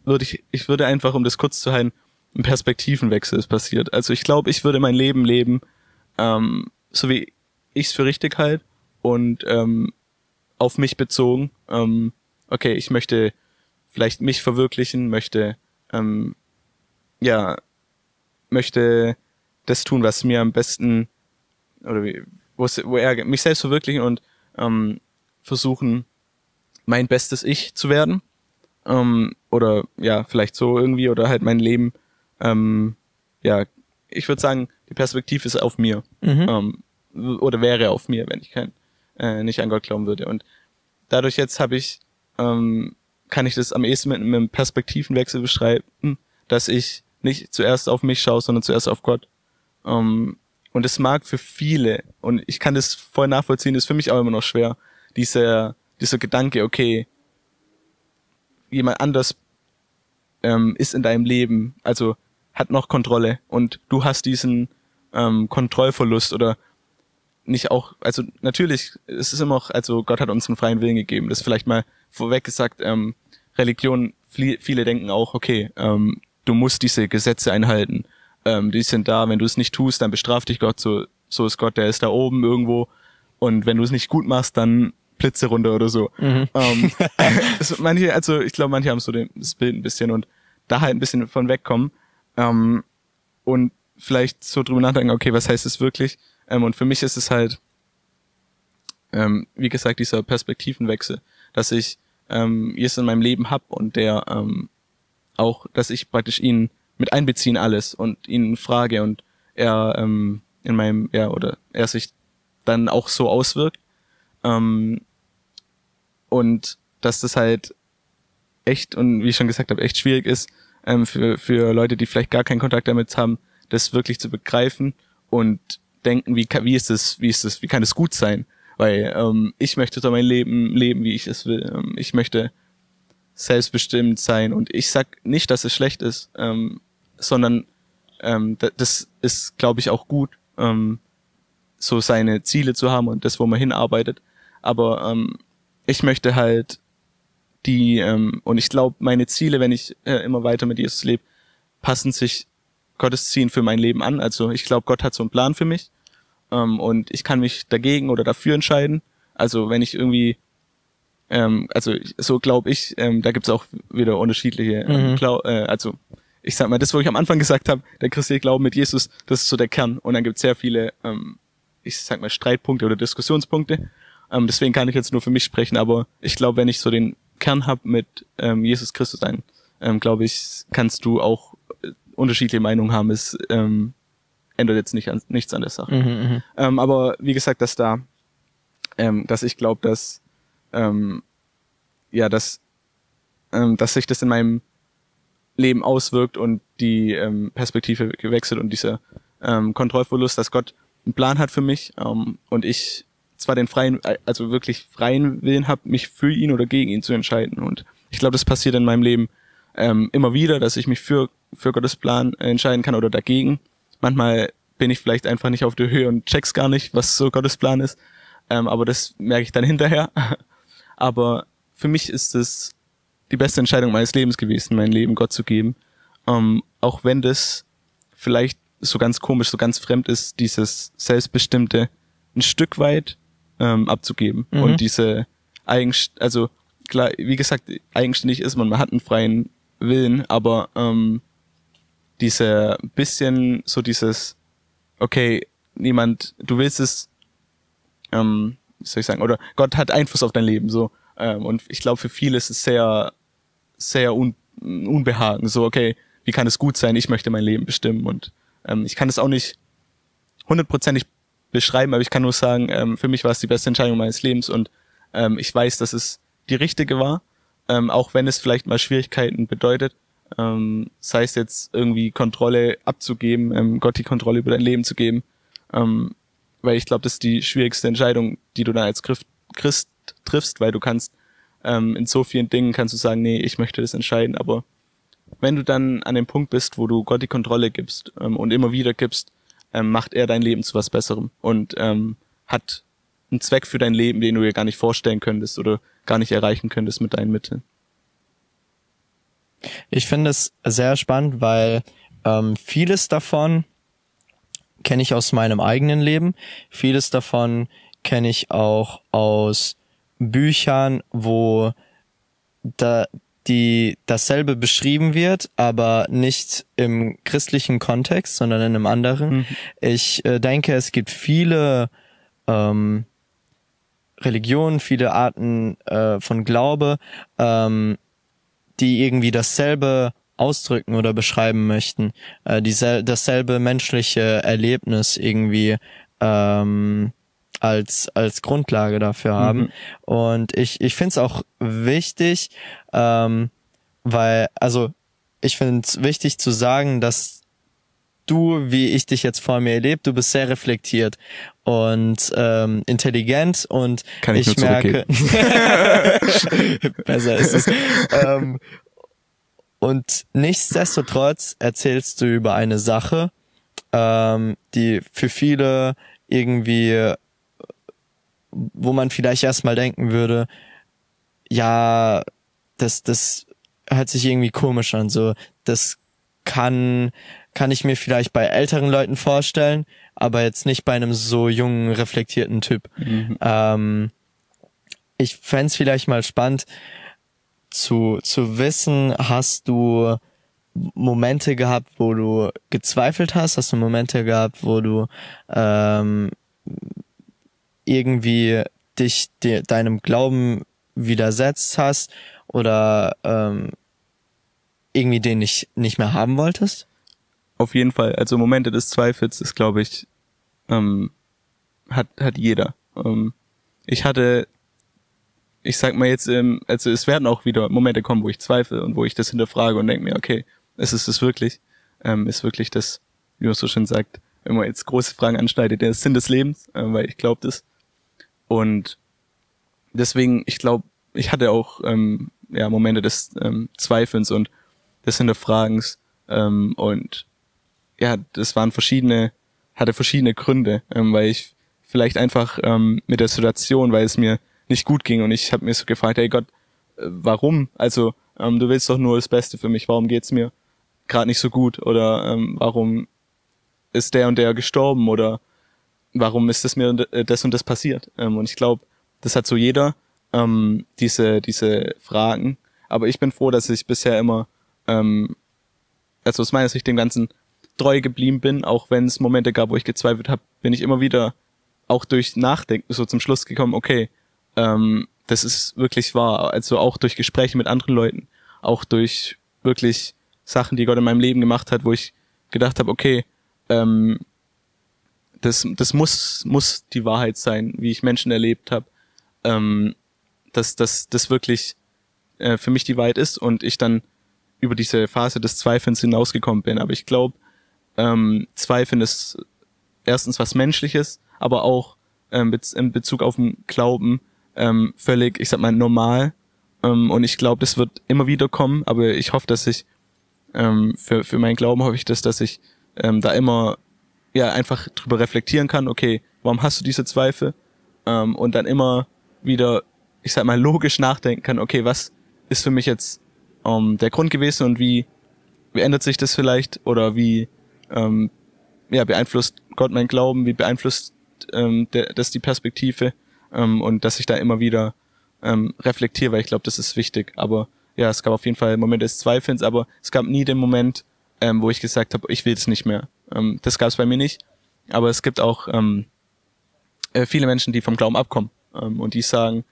würde ich, ich würde einfach, um das kurz zu halten, ein Perspektivenwechsel ist passiert. Also ich glaube, ich würde mein Leben leben, ähm, so wie ich es für richtig halte und ähm, auf mich bezogen. Ähm, okay, ich möchte vielleicht mich verwirklichen, möchte ähm, ja möchte das tun, was mir am besten oder wie, wo, wo er mich selbst verwirklichen und ähm, versuchen mein bestes Ich zu werden ähm, oder ja vielleicht so irgendwie oder halt mein Leben ähm, ja ich würde sagen die Perspektive ist auf mir Mhm. ähm, oder wäre auf mir wenn ich kein äh, nicht an Gott glauben würde und dadurch jetzt habe ich ähm, kann ich das am ehesten mit einem Perspektivenwechsel beschreiben dass ich nicht zuerst auf mich schaue sondern zuerst auf Gott ähm, und es mag für viele, und ich kann das voll nachvollziehen, ist für mich auch immer noch schwer, dieser, dieser Gedanke, okay, jemand anders ähm, ist in deinem Leben, also hat noch Kontrolle und du hast diesen ähm, Kontrollverlust oder nicht auch, also natürlich, es ist immer auch, also Gott hat uns einen freien Willen gegeben. Das vielleicht mal vorweg gesagt, ähm, Religion, viele denken auch, okay, ähm, du musst diese Gesetze einhalten. Ähm, die sind da, wenn du es nicht tust, dann bestraft dich Gott, so, so ist Gott, der ist da oben irgendwo und wenn du es nicht gut machst, dann Blitze runter oder so. Mhm. Ähm, also manche, also ich glaube, manche haben so den, das Bild ein bisschen und da halt ein bisschen von wegkommen ähm, und vielleicht so drüber nachdenken, okay, was heißt es wirklich? Ähm, und für mich ist es halt, ähm, wie gesagt, dieser Perspektivenwechsel, dass ich ähm, Jesus in meinem Leben hab und der ähm, auch, dass ich praktisch ihn mit einbeziehen alles und ihn frage und er ähm, in meinem, ja, oder er sich dann auch so auswirkt. Ähm, und dass das halt echt und wie ich schon gesagt habe, echt schwierig ist ähm, für, für Leute, die vielleicht gar keinen Kontakt damit haben, das wirklich zu begreifen und denken, wie, kann, wie ist das, wie ist das, wie kann es gut sein? Weil ähm, ich möchte so mein Leben leben, wie ich es will. Ähm, ich möchte selbstbestimmt sein und ich sag nicht, dass es schlecht ist, ähm, sondern ähm, das ist, glaube ich, auch gut, ähm, so seine Ziele zu haben und das, wo man hinarbeitet. Aber ähm, ich möchte halt die, ähm, und ich glaube, meine Ziele, wenn ich äh, immer weiter mit Jesus lebe, passen sich Gottes Zielen für mein Leben an. Also ich glaube, Gott hat so einen Plan für mich ähm, und ich kann mich dagegen oder dafür entscheiden. Also wenn ich irgendwie, ähm, also so glaube ich, ähm, da gibt's auch wieder unterschiedliche, ähm, Mhm. Äh, also ich sag mal, das, wo ich am Anfang gesagt habe, der christliche Glaube mit Jesus, das ist so der Kern. Und dann gibt's sehr viele, ähm, ich sag mal, Streitpunkte oder Diskussionspunkte. Ähm, deswegen kann ich jetzt nur für mich sprechen, aber ich glaube, wenn ich so den Kern hab mit ähm, Jesus Christus ein, ähm, glaube ich, kannst du auch äh, unterschiedliche Meinungen haben. Es ähm, ändert jetzt nicht an, nichts an der Sache. Mhm, mhm. Ähm, aber wie gesagt, dass da, ähm, dass ich glaube, dass ähm, ja, dass ähm, dass sich das in meinem Leben auswirkt und die ähm, Perspektive gewechselt und dieser ähm, Kontrollverlust, dass Gott einen Plan hat für mich ähm, und ich zwar den freien, also wirklich freien Willen habe, mich für ihn oder gegen ihn zu entscheiden. Und ich glaube, das passiert in meinem Leben ähm, immer wieder, dass ich mich für, für Gottes Plan äh, entscheiden kann oder dagegen. Manchmal bin ich vielleicht einfach nicht auf der Höhe und check's gar nicht, was so Gottes Plan ist. Ähm, aber das merke ich dann hinterher. aber für mich ist es die beste Entscheidung meines Lebens gewesen, mein Leben Gott zu geben. Ähm, auch wenn das vielleicht so ganz komisch, so ganz fremd ist, dieses selbstbestimmte ein Stück weit ähm, abzugeben Mhm. und diese Eigenst also klar, wie gesagt, eigenständig ist man, man hat einen freien Willen, aber ähm, diese bisschen so dieses, okay, niemand, du willst es, ähm, wie soll ich sagen, oder Gott hat Einfluss auf dein Leben, so. Ähm, und ich glaube, für viele ist es sehr, sehr un, unbehagen, so, okay, wie kann es gut sein, ich möchte mein Leben bestimmen. Und ähm, ich kann es auch nicht hundertprozentig beschreiben, aber ich kann nur sagen, ähm, für mich war es die beste Entscheidung meines Lebens. Und ähm, ich weiß, dass es die richtige war, ähm, auch wenn es vielleicht mal Schwierigkeiten bedeutet, ähm, sei es jetzt irgendwie Kontrolle abzugeben, ähm, Gott die Kontrolle über dein Leben zu geben, ähm, weil ich glaube, das ist die schwierigste Entscheidung, die du dann als Christ, Christ triffst, weil du kannst ähm, in so vielen Dingen kannst du sagen, nee, ich möchte das entscheiden, aber wenn du dann an dem Punkt bist, wo du Gott die Kontrolle gibst ähm, und immer wieder gibst, ähm, macht er dein Leben zu was Besserem und ähm, hat einen Zweck für dein Leben, den du dir gar nicht vorstellen könntest oder gar nicht erreichen könntest mit deinen Mitteln. Ich finde es sehr spannend, weil ähm, vieles davon kenne ich aus meinem eigenen Leben. Vieles davon kenne ich auch aus Büchern, wo da die dasselbe beschrieben wird, aber nicht im christlichen Kontext, sondern in einem anderen. Mhm. Ich äh, denke, es gibt viele ähm, Religionen, viele Arten äh, von Glaube, ähm, die irgendwie dasselbe ausdrücken oder beschreiben möchten, äh, diesel dasselbe menschliche Erlebnis irgendwie ähm, als als Grundlage dafür haben. Mhm. Und ich ich finde es auch wichtig, ähm, weil also ich finde es wichtig zu sagen, dass du, wie ich dich jetzt vor mir erlebt, du bist sehr reflektiert und ähm, intelligent und Kann ich ich merke, besser ist es. ähm, und nichtsdestotrotz erzählst du über eine Sache, ähm, die für viele irgendwie, wo man vielleicht erstmal denken würde, ja, das, das hört sich irgendwie komisch an, so, das kann, kann ich mir vielleicht bei älteren Leuten vorstellen, aber jetzt nicht bei einem so jungen, reflektierten Typ. Mhm. Ähm, ich fänd's vielleicht mal spannend zu, zu wissen, hast du Momente gehabt, wo du gezweifelt hast? Hast du Momente gehabt, wo du ähm, irgendwie dich de deinem Glauben widersetzt hast oder ähm, irgendwie den nicht, nicht mehr haben wolltest? Auf jeden Fall. Also Momente des Zweifels ist, glaube ich, ähm, hat, hat jeder. Ähm, ich hatte, ich sag mal jetzt, ähm, also es werden auch wieder Momente kommen, wo ich zweifle und wo ich das hinterfrage und denke mir, okay, ist es das wirklich? Ähm, ist wirklich das, wie man so schön sagt, wenn man jetzt große Fragen anschneidet, der Sinn des Lebens, äh, weil ich glaube das. Und deswegen, ich glaube, ich hatte auch ähm, ja, Momente des ähm, Zweifelns und des Hinterfragens ähm, und ja, das waren verschiedene, hatte verschiedene Gründe, ähm, weil ich vielleicht einfach ähm, mit der Situation, weil es mir nicht gut ging und ich habe mir so gefragt, hey Gott, äh, warum? Also ähm, du willst doch nur das Beste für mich, warum geht's mir gerade nicht so gut oder ähm, warum ist der und der gestorben oder warum ist das mir äh, das und das passiert? Ähm, und ich glaube, das hat so jeder ähm, diese diese Fragen. Aber ich bin froh, dass ich bisher immer, ähm, also aus meiner Sicht dem Ganzen treu geblieben bin, auch wenn es Momente gab, wo ich gezweifelt habe, bin ich immer wieder auch durch Nachdenken so zum Schluss gekommen, okay, ähm, das ist wirklich wahr. Also auch durch Gespräche mit anderen Leuten, auch durch wirklich Sachen, die Gott in meinem Leben gemacht hat, wo ich gedacht habe, okay, ähm, das, das muss, muss die Wahrheit sein, wie ich Menschen erlebt habe, ähm, dass, dass das wirklich äh, für mich die Wahrheit ist und ich dann über diese Phase des Zweifelns hinausgekommen bin. Aber ich glaube, ähm, Zweifeln ist erstens was Menschliches, aber auch ähm, in Bezug auf den Glauben ähm, völlig, ich sag mal, normal. Ähm, und ich glaube, das wird immer wieder kommen, aber ich hoffe, dass ich ähm, für, für meinen Glauben hoffe ich das, dass ich ähm, da immer ja einfach drüber reflektieren kann, okay, warum hast du diese Zweifel? Ähm, und dann immer wieder, ich sag mal, logisch nachdenken kann, okay, was ist für mich jetzt ähm, der Grund gewesen und wie, wie ändert sich das vielleicht oder wie ähm, ja, beeinflusst Gott mein Glauben, wie beeinflusst ähm, der, das die Perspektive ähm, und dass ich da immer wieder ähm, reflektiere, weil ich glaube, das ist wichtig. Aber ja, es gab auf jeden Fall Momente des Zweifelns, aber es gab nie den Moment, ähm, wo ich gesagt habe, ich will es nicht mehr. Ähm, das gab es bei mir nicht. Aber es gibt auch ähm, äh, viele Menschen, die vom Glauben abkommen ähm, und die sagen,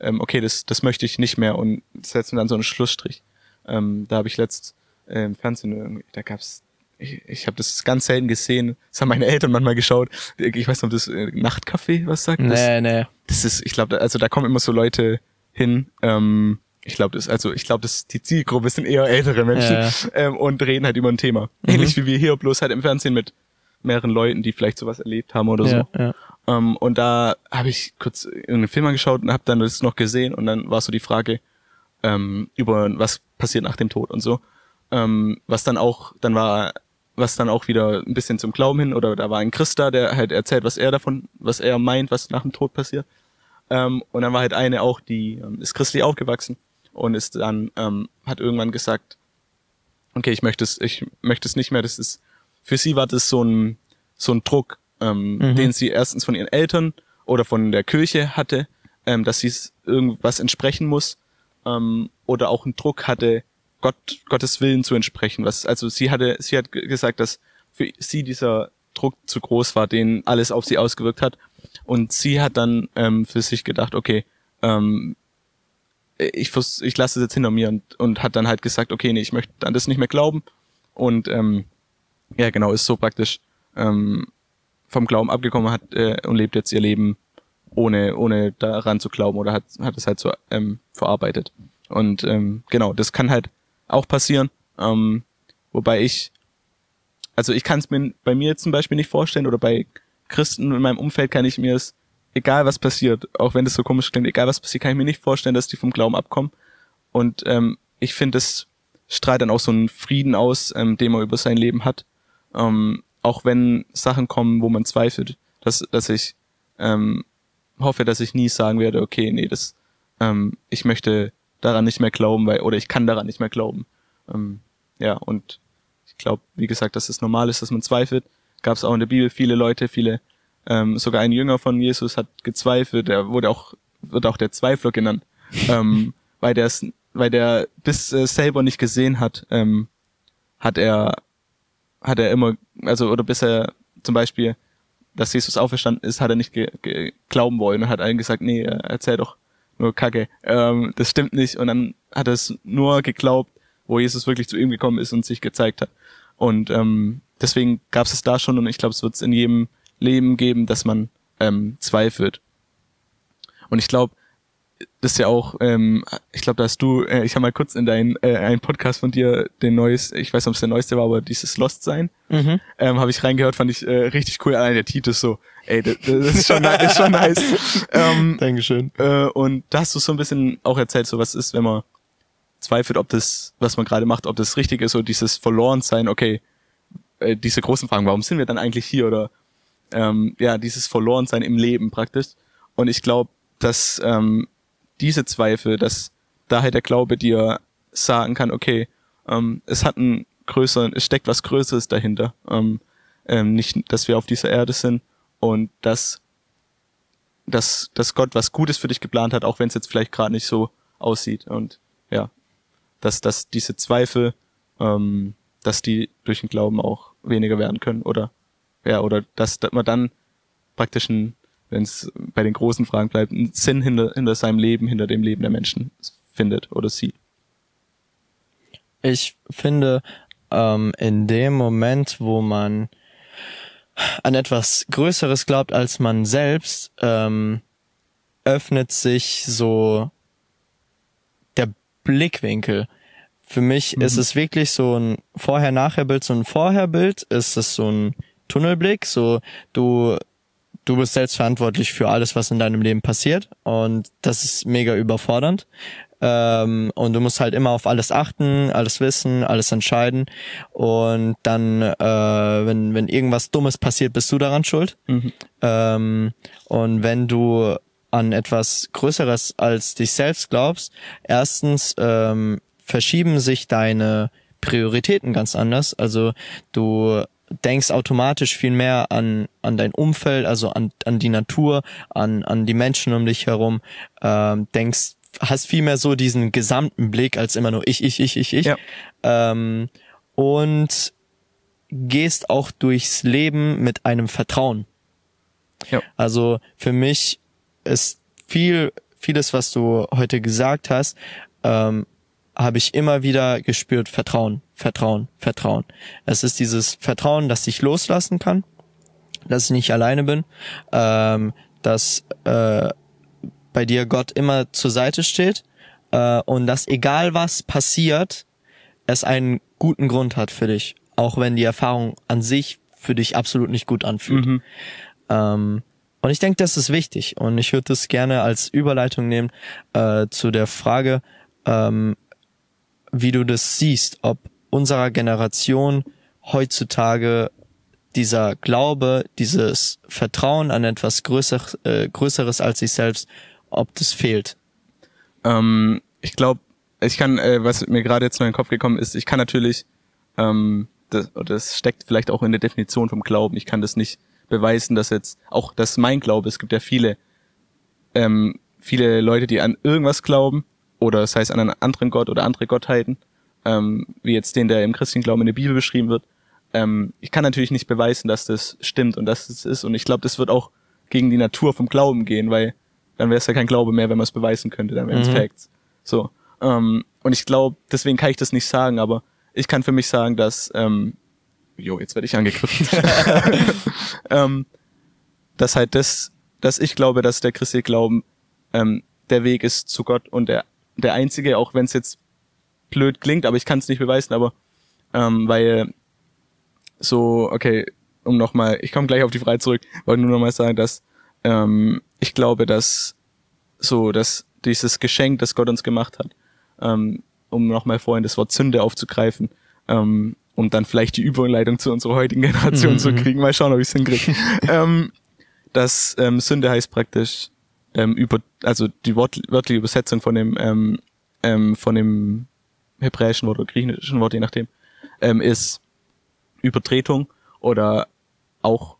ähm, okay, das, das möchte ich nicht mehr und setzen dann so einen Schlussstrich. Ähm, da habe ich letzt äh, im Fernsehen, da gab's ich, ich habe das ganz selten gesehen. Das haben meine Eltern manchmal geschaut. Ich weiß nicht, ob das äh, Nachtcafé was sagt. Nee, das, nee. Das ist, ich glaube, also da kommen immer so Leute hin. Ähm, ich glaube, das, also ich glaube, das die Zielgruppe sind eher ältere Menschen Ja. ähm, und reden halt über ein Thema. Mhm. Ähnlich wie wir hier, bloß halt im Fernsehen mit mehreren Leuten, die vielleicht sowas erlebt haben oder Ja, so. ja. Ähm, und da habe ich kurz irgendeinen Film angeschaut und habe dann das noch gesehen und dann war so die Frage ähm, über was passiert nach dem Tod und so. Ähm, was dann auch, dann war, was dann auch wieder ein bisschen zum Glauben hin, oder da war ein Christ da, der halt erzählt, was er davon, was er meint, was nach dem Tod passiert. Ähm, und dann war halt eine auch, die ähm, ist christlich aufgewachsen und ist dann, ähm, hat irgendwann gesagt, okay, ich möchte es, ich möchte es nicht mehr, das ist, für sie war das so ein, so ein Druck, ähm, Mhm. den sie erstens von ihren Eltern oder von der Kirche hatte, ähm, dass sie irgendwas entsprechen muss, ähm, oder auch einen Druck hatte, Gott, Gottes Willen zu entsprechen. Was, also sie hatte, sie hat ge- gesagt, dass für sie dieser Druck zu groß war, den alles auf sie ausgewirkt hat. Und sie hat dann ähm, für sich gedacht, okay, ähm, ich, ich lasse es jetzt hinter mir und, und hat dann halt gesagt, okay, nee, ich möchte an das nicht mehr glauben. Und ähm, ja, genau, ist so praktisch ähm, vom Glauben abgekommen hat äh, und lebt jetzt ihr Leben ohne, ohne daran zu glauben oder hat, hat es halt so ähm, verarbeitet. Und ähm, genau, das kann halt auch passieren. Ähm, wobei ich, also ich kann es mir bei mir zum Beispiel nicht vorstellen oder bei Christen in meinem Umfeld kann ich mir es, egal was passiert, auch wenn das so komisch klingt, egal was passiert, kann ich mir nicht vorstellen, dass die vom Glauben abkommen. Und ähm, ich finde, es strahlt dann auch so einen Frieden aus, ähm, den man über sein Leben hat. Ähm, auch wenn Sachen kommen, wo man zweifelt, dass, dass ich ähm, hoffe, dass ich nie sagen werde, okay, nee, das, ähm, ich möchte daran nicht mehr glauben, weil, oder ich kann daran nicht mehr glauben. Ähm, ja, und ich glaube, wie gesagt, dass es normal ist, dass man zweifelt. gab es auch in der Bibel viele Leute, viele, ähm, sogar ein Jünger von Jesus hat gezweifelt, der wurde auch, wird auch der Zweifler genannt, ähm, weil der es, weil der bis äh, selber nicht gesehen hat, ähm, hat er, hat er immer, also oder bis er zum Beispiel, dass Jesus auferstanden ist, hat er nicht glauben wollen und hat allen gesagt, nee, erzähl doch nur Kacke, ähm, das stimmt nicht. Und dann hat er es nur geglaubt, wo Jesus wirklich zu ihm gekommen ist und sich gezeigt hat. Und ähm, deswegen gab es es da schon und ich glaube, es wird es in jedem Leben geben, dass man ähm, zweifelt. Und ich glaube, das ist ja auch, ähm, ich glaube, da hast du, äh, ich habe mal kurz in deinen äh, einen Podcast von dir den neues, ich weiß nicht, ob es der neueste war, aber dieses Lost sein, Mhm. ähm, habe ich reingehört, fand ich äh, richtig cool. Allein der Titel ist so, ey, das, das ist schon, ist schon nice. Ähm, Dankeschön. äh, und da hast du so ein bisschen auch erzählt, so was ist, wenn man zweifelt, ob das, was man gerade macht, ob das richtig ist, so dieses Verlorensein, okay, äh, diese großen Fragen, warum sind wir dann eigentlich hier oder ähm, ja, dieses Verlorensein im Leben praktisch. Und ich glaube, dass ähm, diese Zweifel, dass daher der Glaube dir sagen kann, okay, ähm, es hat einen größeren, es steckt was Größeres dahinter. Ähm, ähm, nicht, dass wir auf dieser Erde sind und dass, dass, dass Gott was Gutes für dich geplant hat, auch wenn es jetzt vielleicht gerade nicht so aussieht. Und ja, dass, dass diese Zweifel, ähm, dass die durch den Glauben auch weniger werden können oder ja, oder dass, dass man dann praktisch ein, wenn es bei den großen Fragen bleibt, einen Sinn hinter, hinter seinem Leben, hinter dem Leben der Menschen findet oder sieht. Ich finde, ähm, in dem Moment, wo man an etwas Größeres glaubt als man selbst, ähm, öffnet sich so der Blickwinkel. Für mich ist es wirklich so ein Vorher-Nachher-Bild. So ein Vorher-Bild ist es so ein Tunnelblick. So du du bist selbst verantwortlich für alles, was in deinem Leben passiert und das ist mega überfordernd. Ähm, und du musst halt immer auf alles achten, alles wissen, alles entscheiden. Und dann, äh, wenn, wenn irgendwas Dummes passiert, bist du daran schuld. Ähm, und wenn du an etwas Größeres als dich selbst glaubst, erstens ähm, verschieben sich deine Prioritäten ganz anders. Also du denkst automatisch viel mehr an, an dein Umfeld, also an, an die Natur, an, an die Menschen um dich herum, ähm, denkst, hast viel mehr so diesen gesamten Blick als immer nur ich, ich, ich, ich, ich. Ja. Ähm, und gehst auch durchs Leben mit einem Vertrauen. Ja. Also für mich ist viel, vieles, was du heute gesagt hast, ähm, habe ich immer wieder gespürt, Vertrauen, Vertrauen, Vertrauen. Es ist dieses Vertrauen, dass ich loslassen kann, dass ich nicht alleine bin, ähm, dass äh, bei dir Gott immer zur Seite steht äh, und dass egal was passiert, es einen guten Grund hat für dich, auch wenn die Erfahrung an sich für dich absolut nicht gut anfühlt. Mhm. Ähm, und ich denke, das ist wichtig. Und ich würde das gerne als Überleitung nehmen äh, zu der Frage, ähm, wie du das siehst, ob unserer Generation heutzutage dieser Glaube, dieses Vertrauen an etwas Größeres, äh, Größeres als sich selbst, ob das fehlt. Ähm, ich glaube, ich kann, äh, was mir gerade jetzt noch in den Kopf gekommen ist, ich kann natürlich, ähm, das, das steckt vielleicht auch in der Definition vom Glauben. Ich kann das nicht beweisen, dass jetzt auch das mein Glaube. Es gibt ja viele, ähm, viele Leute, die an irgendwas glauben oder sei es an einen anderen Gott oder andere Gottheiten, ähm, wie jetzt den, der im christlichen Glauben in der Bibel beschrieben wird. Ähm, ich kann natürlich nicht beweisen, dass das stimmt und dass es ist. Und ich glaube, das wird auch gegen die Natur vom Glauben gehen, weil dann wäre es ja kein Glaube mehr, wenn man es beweisen könnte, dann wären es Mhm. Facts. So. Ähm, und ich glaube, deswegen kann ich das nicht sagen, aber ich kann für mich sagen, dass, ähm, jo, jetzt werde ich angegriffen. ähm, dass halt das, dass ich glaube, dass der christliche Glauben ähm, der Weg ist zu Gott und der, der einzige, auch wenn es jetzt blöd klingt, aber ich kann es nicht beweisen, aber ähm, weil so, okay, um nochmal, ich komme gleich auf die Frage zurück, wollte nur nochmal sagen, dass ähm, ich glaube, dass so, dass dieses Geschenk, das Gott uns gemacht hat, ähm, um nochmal vorhin das Wort Sünde aufzugreifen, ähm, um dann vielleicht die Überleitung zu unserer heutigen Generation Mhm. zu kriegen, mal schauen, ob ich es hinkriege. ähm, dass ähm, Sünde heißt praktisch ähm, über, also die wörtliche Übersetzung von dem ähm, ähm, von dem hebräischen Wort oder griechischen Wort, je nachdem, ähm, ist Übertretung oder auch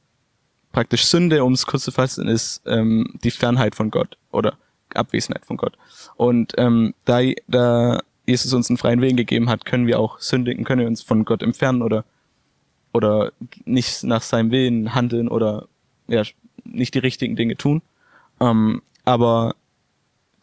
praktisch Sünde, um es kurz zu fassen, ist ähm, die Fernheit von Gott oder Abwesenheit von Gott. Und ähm, da, da Jesus uns einen freien Weg gegeben hat, können wir auch sündigen, können wir uns von Gott entfernen oder oder nicht nach seinem Willen handeln oder ja nicht die richtigen Dinge tun. Ähm, aber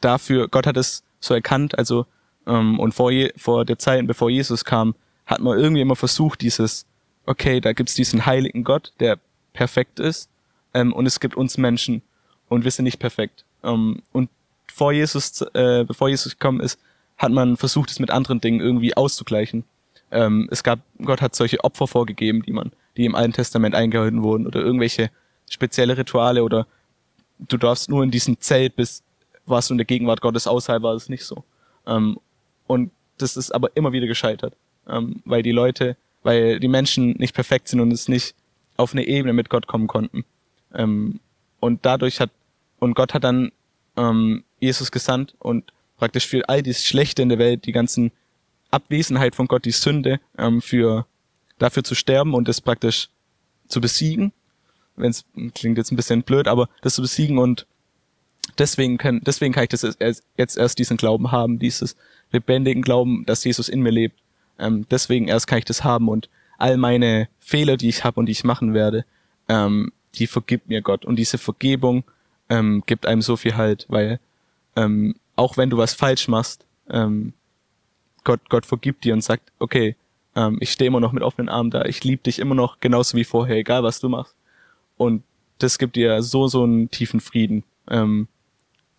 dafür, Gott hat es so erkannt, also und vor, je, vor der Zeit, bevor Jesus kam, hat man irgendwie immer versucht, dieses, okay, da gibt's diesen heiligen Gott, der perfekt ist, ähm, und es gibt uns Menschen und wir sind nicht perfekt. Ähm, und vor Jesus, äh, bevor Jesus gekommen ist, hat man versucht, es mit anderen Dingen irgendwie auszugleichen. Ähm, es gab, Gott hat solche Opfer vorgegeben, die man, die im Alten Testament eingehalten wurden, oder irgendwelche spezielle Rituale, oder du darfst nur in diesem Zelt bis warst du in der Gegenwart Gottes außerhalb, war es nicht so. Ähm, und das ist aber immer wieder gescheitert, ähm, weil die Leute, weil die Menschen nicht perfekt sind und es nicht auf eine Ebene mit Gott kommen konnten. Ähm, und dadurch hat, und Gott hat dann ähm, Jesus gesandt und praktisch für all dieses Schlechte in der Welt, die ganzen Abwesenheit von Gott, die Sünde, ähm, für dafür zu sterben und das praktisch zu besiegen. Wenn es klingt jetzt ein bisschen blöd, aber das zu besiegen und deswegen kann, deswegen kann ich das jetzt erst diesen Glauben haben, dieses lebendigen Glauben, dass Jesus in mir lebt. Ähm, deswegen erst kann ich das haben und all meine Fehler, die ich habe und die ich machen werde, ähm, die vergibt mir Gott. Und diese Vergebung ähm, gibt einem so viel Halt, weil ähm, auch wenn du was falsch machst, ähm, Gott, Gott vergibt dir und sagt, okay, ähm, ich stehe immer noch mit offenen Armen da, ich liebe dich immer noch genauso wie vorher, egal was du machst. Und das gibt dir so, so einen tiefen Frieden. Ähm,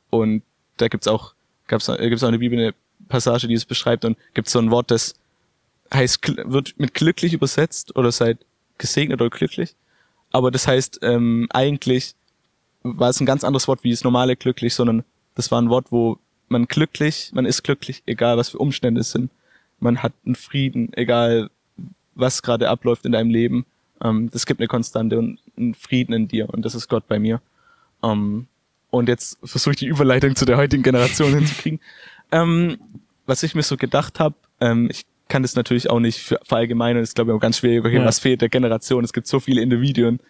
und da gibt's auch, gab's, gibt's auch in der Bibel eine Passage, die es beschreibt und gibt's so ein Wort, das heißt, wird mit glücklich übersetzt oder seid gesegnet oder glücklich. Aber das heißt, ähm, eigentlich war es ein ganz anderes Wort wie das normale glücklich, sondern das war ein Wort, wo man glücklich, man ist glücklich, egal was für Umstände es sind. Man hat einen Frieden, egal was gerade abläuft in deinem Leben. Ähm, das gibt eine Konstante und einen Frieden in dir und das ist Gott bei mir. Ähm, und jetzt versuche ich die Überleitung zu der heutigen Generation hinzukriegen. Ähm, was ich mir so gedacht habe, ähm, ich kann das natürlich auch nicht für, verallgemeinern, ist glaube ich auch ganz schwierig, okay, ja. was fehlt der Generation, es gibt so viele Individuen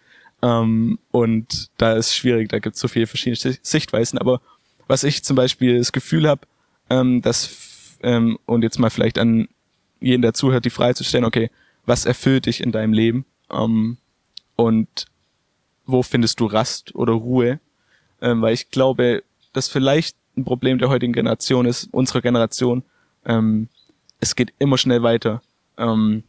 ähm, und da ist schwierig, da gibt es so viele verschiedene Sichtweisen, aber was ich zum Beispiel das Gefühl habe, ähm, dass, ähm, und jetzt mal vielleicht an jeden, der zuhört, die Frage zu stellen, okay, was erfüllt dich in deinem Leben? Ähm, und wo findest du Rast oder Ruhe? Ähm, weil ich glaube, dass vielleicht ein Problem der heutigen Generation ist, unserer Generation, ähm, es geht immer schnell weiter. Ähm,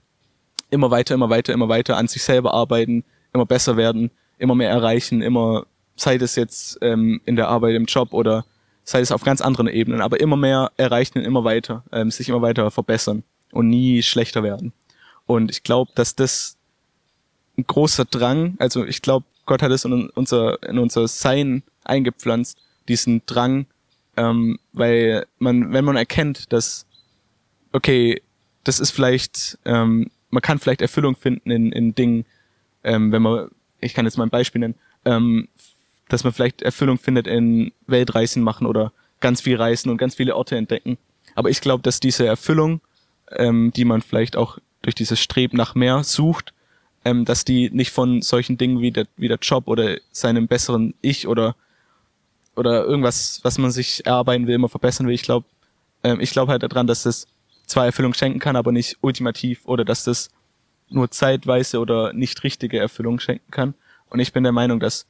immer weiter, immer weiter, immer weiter an sich selber arbeiten, immer besser werden, immer mehr erreichen, immer, sei das jetzt ähm, in der Arbeit, im Job oder sei es auf ganz anderen Ebenen, aber immer mehr erreichen und immer weiter, ähm, sich immer weiter verbessern und nie schlechter werden. Und ich glaube, dass das ein großer Drang, also ich glaube, Gott hat es in unser, in unser Sein eingepflanzt, diesen Drang, ähm, weil man, wenn man erkennt, dass, okay, das ist vielleicht, ähm, man kann vielleicht Erfüllung finden in, in Dingen, ähm, wenn man, ich kann jetzt mal ein Beispiel nennen, ähm, dass man vielleicht Erfüllung findet in Weltreisen machen oder ganz viel reisen und ganz viele Orte entdecken. Aber ich glaube, dass diese Erfüllung, ähm, die man vielleicht auch durch dieses Streben nach mehr sucht, ähm, dass die nicht von solchen Dingen wie der, wie der Job oder seinem besseren Ich oder oder irgendwas, was man sich erarbeiten will, immer verbessern will. Ich glaube, ähm, ich glaube halt daran, dass das zwar Erfüllung schenken kann, aber nicht ultimativ oder dass das nur zeitweise oder nicht richtige Erfüllung schenken kann. Und ich bin der Meinung, dass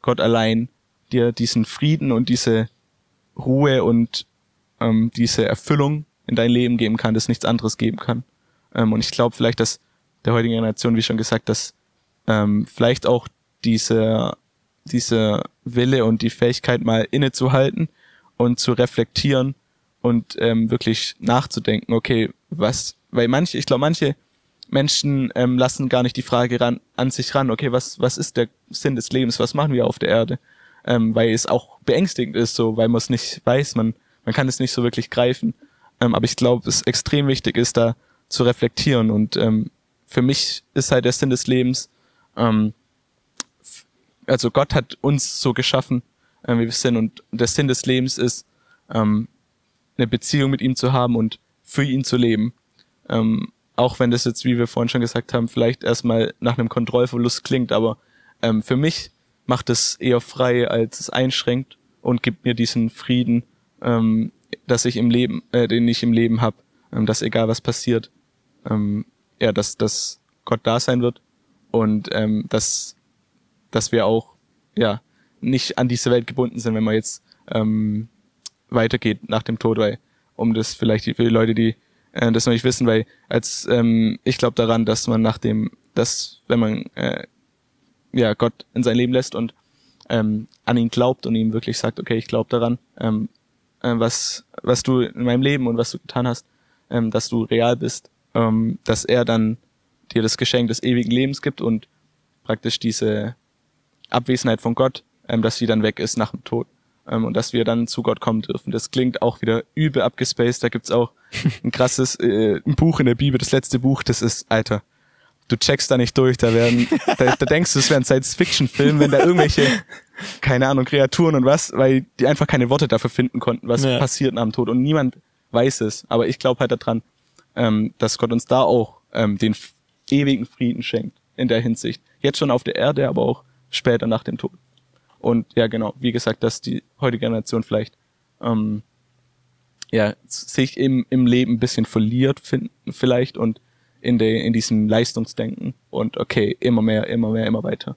Gott allein dir diesen Frieden und diese Ruhe und ähm, diese Erfüllung in dein Leben geben kann, das nichts anderes geben kann. Ähm, und ich glaube vielleicht, dass der heutigen Generation, wie schon gesagt, dass ähm, vielleicht auch diese diese Wille und die Fähigkeit mal innezuhalten und zu reflektieren und ähm, wirklich nachzudenken, okay, was, weil manche, ich glaube, manche Menschen ähm, lassen gar nicht die Frage ran, an sich ran, okay, was, was ist der Sinn des Lebens, was machen wir auf der Erde? Ähm, weil es auch beängstigend ist, so, weil man es nicht weiß, man, man kann es nicht so wirklich greifen. Ähm, aber ich glaube, es extrem wichtig ist, da zu reflektieren und ähm, für mich ist halt der Sinn des Lebens, ähm, also Gott hat uns so geschaffen, äh, wie wir sind und der Sinn des Lebens ist, ähm, eine Beziehung mit ihm zu haben und für ihn zu leben. Ähm, auch wenn das jetzt, wie wir vorhin schon gesagt haben, vielleicht erstmal nach einem Kontrollverlust klingt, aber ähm, für mich macht es eher frei, als es einschränkt und gibt mir diesen Frieden, ähm, dass ich im Leben, äh, den ich im Leben habe, ähm, dass egal was passiert, ähm, ja, dass, dass Gott da sein wird und ähm, dass, dass wir auch ja nicht an diese Welt gebunden sind, wenn man jetzt ähm, weitergeht nach dem Tod, weil um das vielleicht für die Leute, die äh, das noch nicht wissen, weil als ähm, ich glaube daran, dass man nach dem, dass wenn man äh, ja Gott in sein Leben lässt und ähm, an ihn glaubt und ihm wirklich sagt, okay, ich glaube daran, ähm, äh, was was du in meinem Leben und was du getan hast, ähm, dass du real bist, ähm, dass er dann dir das Geschenk des ewigen Lebens gibt und praktisch diese Abwesenheit von Gott, ähm, dass sie dann weg ist nach dem Tod ähm, und dass wir dann zu Gott kommen dürfen. Das klingt auch wieder übel abgespaced. Da gibt's auch ein krasses äh, ein Buch in der Bibel, das letzte Buch, das ist, Alter, du checkst da nicht durch. Da werden, da, da denkst du, es wäre ein Science-Fiction-Film, wenn da irgendwelche, keine Ahnung, Kreaturen und was, weil die einfach keine Worte dafür finden konnten, was Ja. passiert nach dem Tod. Und niemand weiß es. Aber ich glaube halt daran, ähm, dass Gott uns da auch ähm, den ewigen Frieden schenkt in der Hinsicht. Jetzt schon auf der Erde, aber auch später nach dem Tod. Und ja, genau, wie gesagt, dass die heutige Generation vielleicht ähm, ja, sich im, im Leben ein bisschen verliert finden vielleicht und in, der in diesem Leistungsdenken und okay, immer mehr, immer mehr, immer weiter.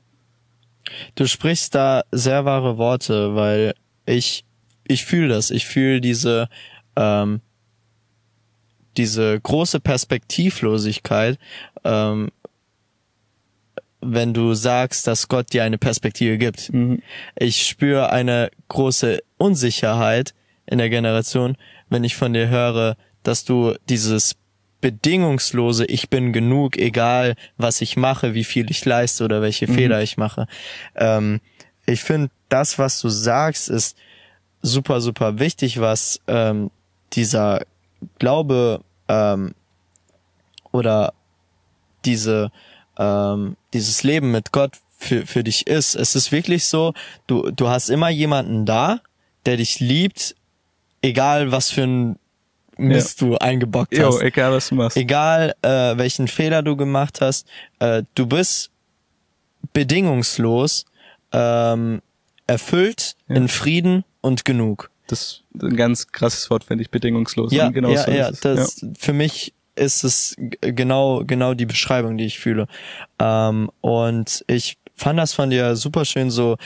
Du sprichst da sehr wahre Worte, weil ich ich fühle das. Ich fühle diese ähm, diese große Perspektivlosigkeit, ähm, wenn du sagst, dass Gott dir eine Perspektive gibt. Ich spüre eine große Unsicherheit in der Generation, wenn ich von dir höre, dass du dieses bedingungslose Ich bin genug, egal was ich mache, wie viel ich leiste oder welche Fehler ich mache. Ähm, ich finde, das, was du sagst, ist super, super wichtig, was ähm, dieser Glaube ähm, oder diese ähm, dieses Leben mit Gott für, für dich ist. Es ist wirklich so, du, du hast immer jemanden da, der dich liebt, egal was für ein Mist du eingebockt Jo, hast. egal was du machst. Egal äh, welchen Fehler du gemacht hast, äh, du bist bedingungslos ähm, erfüllt, in Frieden und genug. Das ist ein ganz krasses Wort, finde ich, bedingungslos. Ja, genau ja, so ja, das für mich ist es genau genau die Beschreibung, die ich fühle. Ähm, und ich fand das von dir super schön so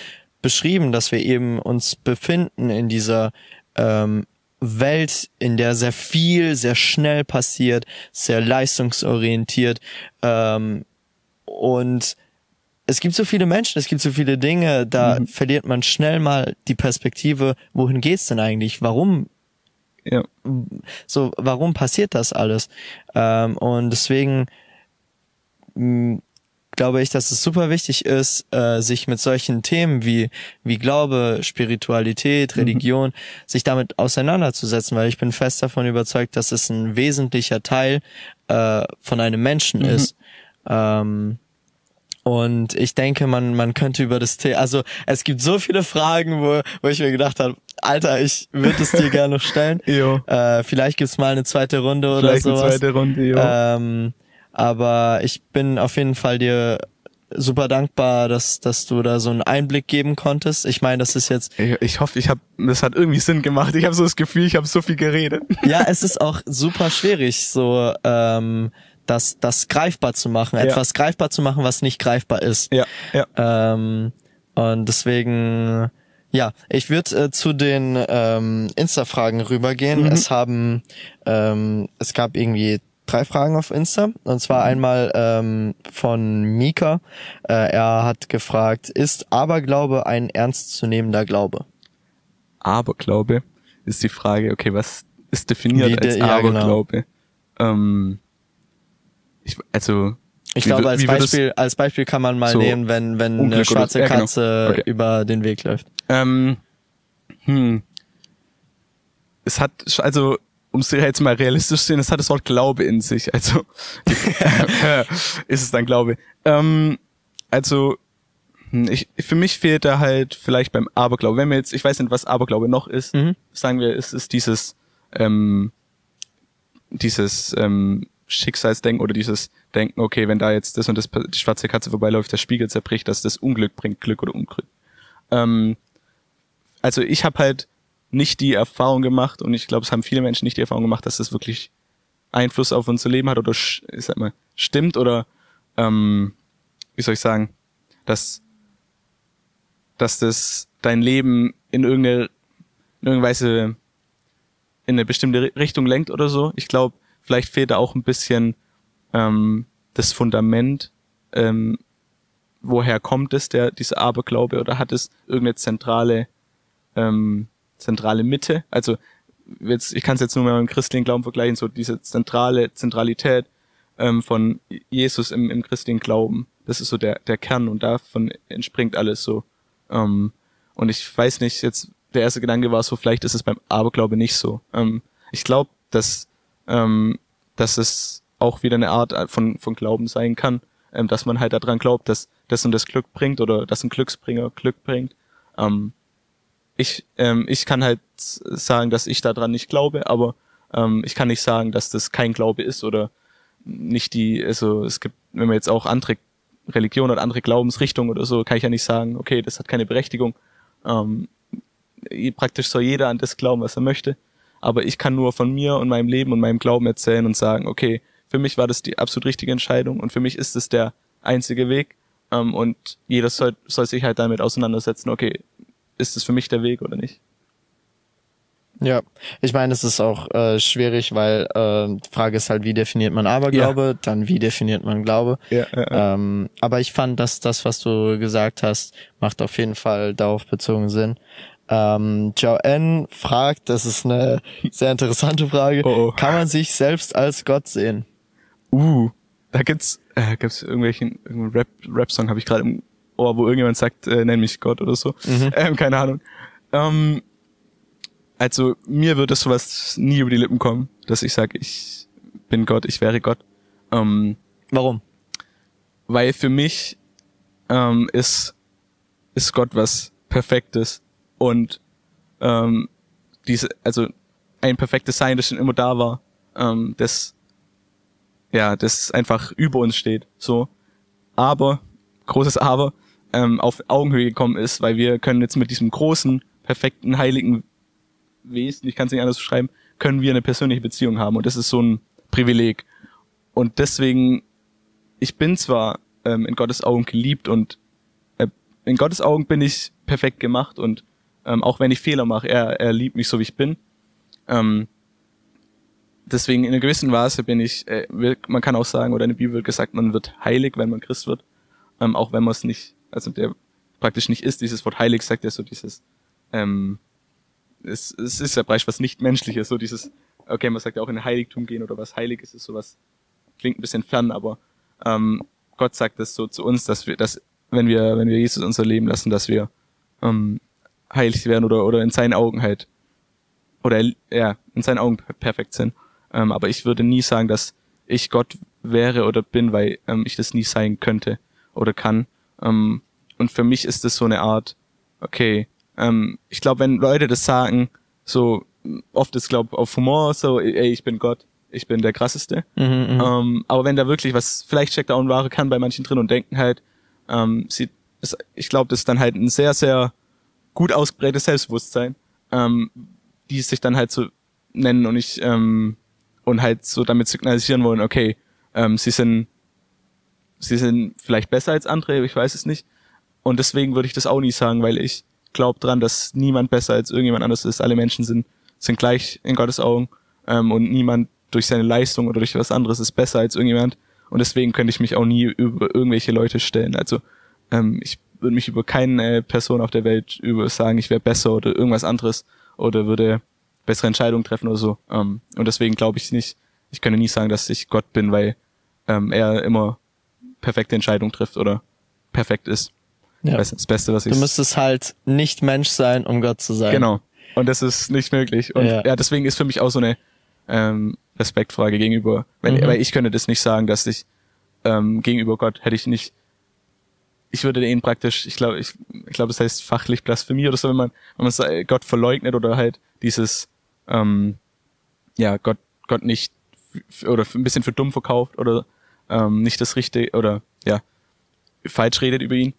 beschrieben, dass wir eben uns befinden in dieser ähm, Welt, in der sehr viel, sehr schnell passiert, sehr leistungsorientiert ähm, und es gibt so viele Menschen, es gibt so viele Dinge, da verliert man schnell mal die Perspektive, wohin geht's denn eigentlich? Warum ja. so, warum passiert das alles? Ähm, und deswegen mh, glaube ich, dass es super wichtig ist, äh, sich mit solchen Themen wie, wie Glaube, Spiritualität, Religion, sich damit auseinanderzusetzen, weil ich bin fest davon überzeugt, dass es ein wesentlicher Teil äh, von einem Menschen ist. Ähm, und ich denke, man, man könnte über das Thema, also es gibt so viele Fragen, wo, wo ich mir gedacht habe, Alter, ich würde es dir gerne noch stellen. Jo. Äh, vielleicht gibt's mal eine zweite Runde Vielleicht oder eine sowas. zweite Runde, jo. Ähm, aber ich bin auf jeden Fall dir super dankbar, dass, dass du da so einen Einblick geben konntest. Ich meine, das ist jetzt, Ich, ich hoffe, ich habe, das hat irgendwie Sinn gemacht. Ich habe so das Gefühl, ich habe so viel geredet. ja, es ist auch super schwierig, so ähm, das, das greifbar zu machen, Ja. etwas greifbar zu machen, was nicht greifbar ist. Ja, ja. Ähm, und deswegen, ja, ich würde äh, zu den ähm, Insta-Fragen rübergehen. Es haben, ähm, es gab irgendwie drei Fragen auf Insta. Und zwar einmal ähm, von Mika. Äh, er hat gefragt, ist Aberglaube ein ernstzunehmender Glaube? Aberglaube ist die Frage, okay, was ist definiert Wie de- als ja, genau. Aberglaube? Ähm, ich, also, Ich glaube, als Beispiel, als Beispiel kann man mal So, nehmen, wenn, wenn eine Unglück oder- schwarze ja, genau. Katze Okay. über den Weg läuft. Ähm, hm. Es hat, also, um es jetzt mal realistisch zu sehen, es hat das Wort Glaube in sich. Also, ist es dann Glaube. Ähm, also, hm, ich, für mich fehlt da halt vielleicht beim Aberglaube. Wenn wir jetzt, ich weiß nicht, was Aberglaube noch ist, Mhm. sagen wir, es ist dieses, ähm, dieses ähm, Schicksalsdenken oder dieses Denken, okay, wenn da jetzt das und das die schwarze Katze vorbeiläuft, der Spiegel zerbricht, dass das Unglück bringt, Glück oder Unglück. Ähm, also ich habe halt nicht die Erfahrung gemacht und ich glaube, es haben viele Menschen nicht die Erfahrung gemacht, dass das wirklich Einfluss auf unser Leben hat oder ich sag mal stimmt oder ähm, wie soll ich sagen, dass dass das dein Leben in irgendeine, in irgendeine Weise in eine bestimmte Richtung lenkt oder so. Ich glaube, vielleicht fehlt da auch ein bisschen ähm, das Fundament, ähm, woher kommt es, der, dieser Aberglaube, oder hat es irgendeine zentrale, ähm, zentrale Mitte? Also jetzt, ich kann es jetzt nur mal mit dem christlichen Glauben vergleichen, so diese zentrale Zentralität ähm, von Jesus im, im christlichen Glauben. Das ist so der, der Kern und davon entspringt alles so. Ähm, und ich weiß nicht, jetzt der erste Gedanke war so, vielleicht ist es beim Aberglaube nicht so. Ähm, ich glaube, dass, ähm, dass es auch wieder eine Art von, von Glauben sein kann, ähm, dass man halt daran glaubt, dass das und das Glück bringt oder dass ein Glücksbringer Glück bringt. Ähm, ich, ähm, ich kann halt sagen, dass ich daran nicht glaube, aber ähm, ich kann nicht sagen, dass das kein Glaube ist oder nicht die, also es gibt, wenn man jetzt auch andere Religion oder andere Glaubensrichtungen oder so, kann ich ja nicht sagen, okay, das hat keine Berechtigung. Ähm, praktisch soll jeder an das glauben, was er möchte. Aber ich kann nur von mir und meinem Leben und meinem Glauben erzählen und sagen, okay, für mich war das die absolut richtige Entscheidung und für mich ist es der einzige Weg. Ähm, und jeder soll, soll sich halt damit auseinandersetzen, okay, ist es für mich der Weg oder nicht? Ja, ich meine, es ist auch äh, schwierig, weil äh, die Frage ist halt, wie definiert man Aberglaube, ja. dann wie definiert man Glaube. Ja, ja, ja. Ähm, aber ich fand, dass das, was du gesagt hast, macht auf jeden Fall darauf bezogen Sinn. Ähm, Joanne fragt, das ist eine sehr interessante Frage, oh, oh. kann man sich selbst als Gott sehen? Uh, da gibt's, äh, gibt's irgendwelchen irgendeinen Rap, Rap-Song habe ich gerade im Ohr, wo irgendjemand sagt, äh, nenn mich Gott oder so. Mhm. Ähm, keine Ahnung. Ähm, also mir würde sowas nie über die Lippen kommen, dass ich sage, ich bin Gott, ich wäre Gott. Ähm, Warum? Weil für mich ähm, ist, ist Gott was Perfektes und ähm, diese, also ein perfektes Sein, das schon immer da war, ähm, das ja, das einfach über uns steht, so. Aber, großes Aber, ähm, auf Augenhöhe gekommen ist, weil wir können jetzt mit diesem großen, perfekten, heiligen Wesen, ich kann es nicht anders beschreiben, können wir eine persönliche Beziehung haben und das ist so ein Privileg. Und deswegen, ich bin zwar ähm, in Gottes Augen geliebt und äh, in Gottes Augen bin ich perfekt gemacht und ähm, auch wenn ich Fehler mache, er, er liebt mich so wie ich bin. Ähm, deswegen in einer gewissen Weise bin ich, äh, man kann auch sagen, oder in der Bibel wird gesagt, man wird heilig, wenn man Christ wird, ähm, auch wenn man es nicht, also der praktisch nicht ist, dieses Wort heilig sagt ja so dieses, ähm, es, es ist ja Bereich was nicht menschliches, so dieses, okay, man sagt ja auch in Heiligtum gehen oder was heilig ist, ist sowas, klingt ein bisschen fern, aber ähm, Gott sagt das so zu uns, dass wir, dass wenn wir, wenn wir Jesus unser Leben lassen, dass wir ähm, heilig werden oder oder in seinen Augen halt oder ja in seinen Augen perfekt sind. Ähm, aber ich würde nie sagen, dass ich Gott wäre oder bin, weil ähm, ich das nie sein könnte oder kann. Ähm, und für mich ist es so eine Art, okay, ähm, ich glaube, wenn Leute das sagen, so oft ist glaube auf Humor so, ey, ich bin Gott, ich bin der krasseste. Mhm, mhm, ähm, aber wenn da wirklich was, vielleicht steckt da auch ein wahre Kern bei manchen drin und denken halt, ähm, sie, das, ich glaube, das ist dann halt ein sehr, sehr gut ausgeprägtes Selbstbewusstsein, ähm, die sich dann halt so nennen und ich ähm, und halt so damit signalisieren wollen, okay, ähm, sie sind sie sind vielleicht besser als andere, ich weiß es nicht. Und deswegen würde ich das auch nie sagen, weil ich glaube dran, dass niemand besser als irgendjemand anderes ist. Alle Menschen sind, sind gleich in Gottes Augen ähm, und niemand durch seine Leistung oder durch was anderes ist besser als irgendjemand. Und deswegen könnte ich mich auch nie über irgendwelche Leute stellen. Also ähm, ich würde mich über keine Person auf der Welt über sagen, ich wäre besser oder irgendwas anderes oder würde bessere Entscheidungen treffen oder so. Ähm, und deswegen glaube ich nicht, ich könnte nie sagen, dass ich Gott bin, weil ähm, er immer perfekte Entscheidungen trifft oder perfekt ist. Ja. Das, das Beste, was ich. Du müsstest halt nicht Mensch sein, um Gott zu sein. Genau. Und das ist nicht möglich. Und ja, ja deswegen ist für mich auch so eine ähm, Respektfrage gegenüber. Wenn, mhm. Weil ich könnte das nicht sagen, dass ich ähm, gegenüber Gott hätte ich nicht. Ich würde ihn praktisch, ich glaube, ich, ich glaube, das heißt fachlich Blasphemie oder so, wenn man, wenn man Gott verleugnet oder halt dieses, ähm, ja, Gott, Gott nicht oder ein bisschen für dumm verkauft oder ähm, nicht das Richtige oder ja, falsch redet über ihn.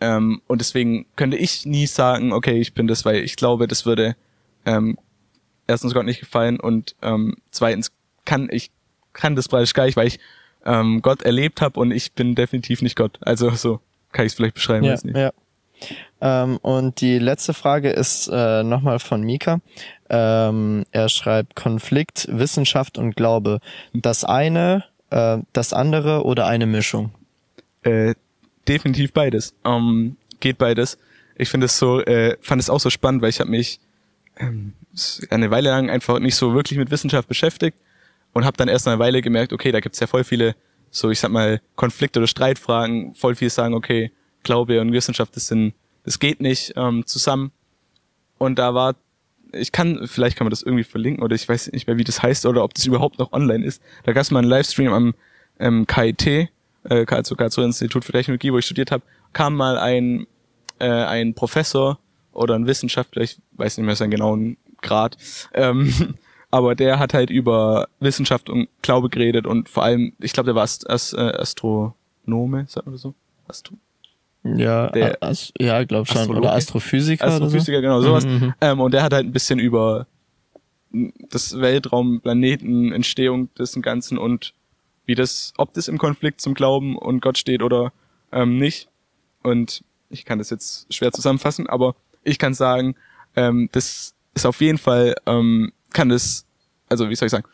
Ähm, und deswegen könnte ich nie sagen, okay, ich bin das, weil ich glaube, das würde ähm, erstens Gott nicht gefallen und ähm, zweitens kann ich kann das praktisch gar nicht, weil ich ähm, Gott erlebt habe und ich bin definitiv nicht Gott. Also so kann ich es vielleicht beschreiben. Ja, weiß nicht. ja. Ähm, und die letzte Frage ist äh, nochmal von Mika. Ähm, er schreibt Konflikt, Wissenschaft und Glaube. Das eine, äh, das andere oder eine Mischung? Äh, definitiv beides. Ähm, geht beides. Ich finde es so, äh, fand es auch so spannend, weil ich habe mich ähm, eine Weile lang einfach nicht so wirklich mit Wissenschaft beschäftigt und habe dann erst einer Weile gemerkt, okay, da gibt's ja voll viele, so ich sag mal, Konflikte oder Streitfragen, voll viel sagen, okay, Glaube und Wissenschaft, das sind, das geht nicht ähm, zusammen. Und da war, ich kann, vielleicht kann man das irgendwie verlinken oder ich weiß nicht mehr, wie das heißt oder ob das überhaupt noch online ist. Da gab's mal einen Livestream am ähm, KIT, äh, also Karlsruher Institut für Technologie, wo ich studiert habe, kam mal ein, äh, ein Professor oder ein Wissenschaftler, ich weiß nicht mehr seinen genauen Grad, ähm, aber der hat halt über Wissenschaft und Glaube geredet und vor allem, ich glaube, der war Ast Ast äh, Astronome, sagt man so? Astro Ja, Der- As ja, glaub schon. Astrologe? Oder Astrophysiker Astrophysiker, oder genau, sowas. Mhm, mhm. Ähm, und der hat halt ein bisschen über das Weltraum, Planeten, Entstehung des Ganzen und wie das, ob das im Konflikt zum Glauben und Gott steht oder ähm, nicht. Und ich kann das jetzt schwer zusammenfassen, aber ich kann sagen, ähm, das ist auf jeden Fall, ähm, kann das, also wie soll ich sagen,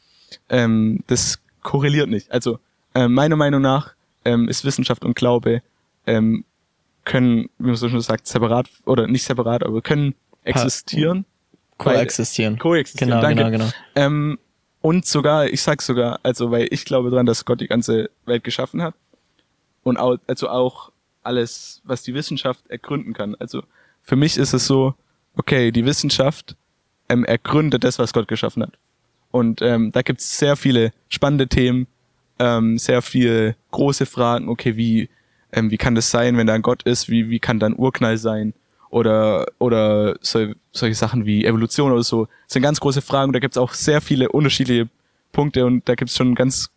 ähm, das korreliert nicht. Also ähm, meiner Meinung nach ähm, ist Wissenschaft und Glaube ähm, können, wie man so schon sagt, separat oder nicht separat, aber können existieren. Koexistieren. Koexistieren, Genau, danke. genau, genau. Ähm, und sogar, ich sag sogar, also weil ich glaube dran, dass Gott die ganze Welt geschaffen hat und auch, also auch alles, was die Wissenschaft ergründen kann. Also für mich ist es so, okay, die Wissenschaft ähm, ergründet das, was Gott geschaffen hat. Und ähm, da gibt's sehr viele spannende Themen, ähm, sehr viele große Fragen. Okay, wie ähm, wie kann das sein, wenn da ein Gott ist? Wie wie kann da ein Urknall sein? Oder oder so, solche Sachen wie Evolution oder so. Das sind ganz große Fragen. Und da gibt's auch sehr viele unterschiedliche Punkte und da gibt's schon ganz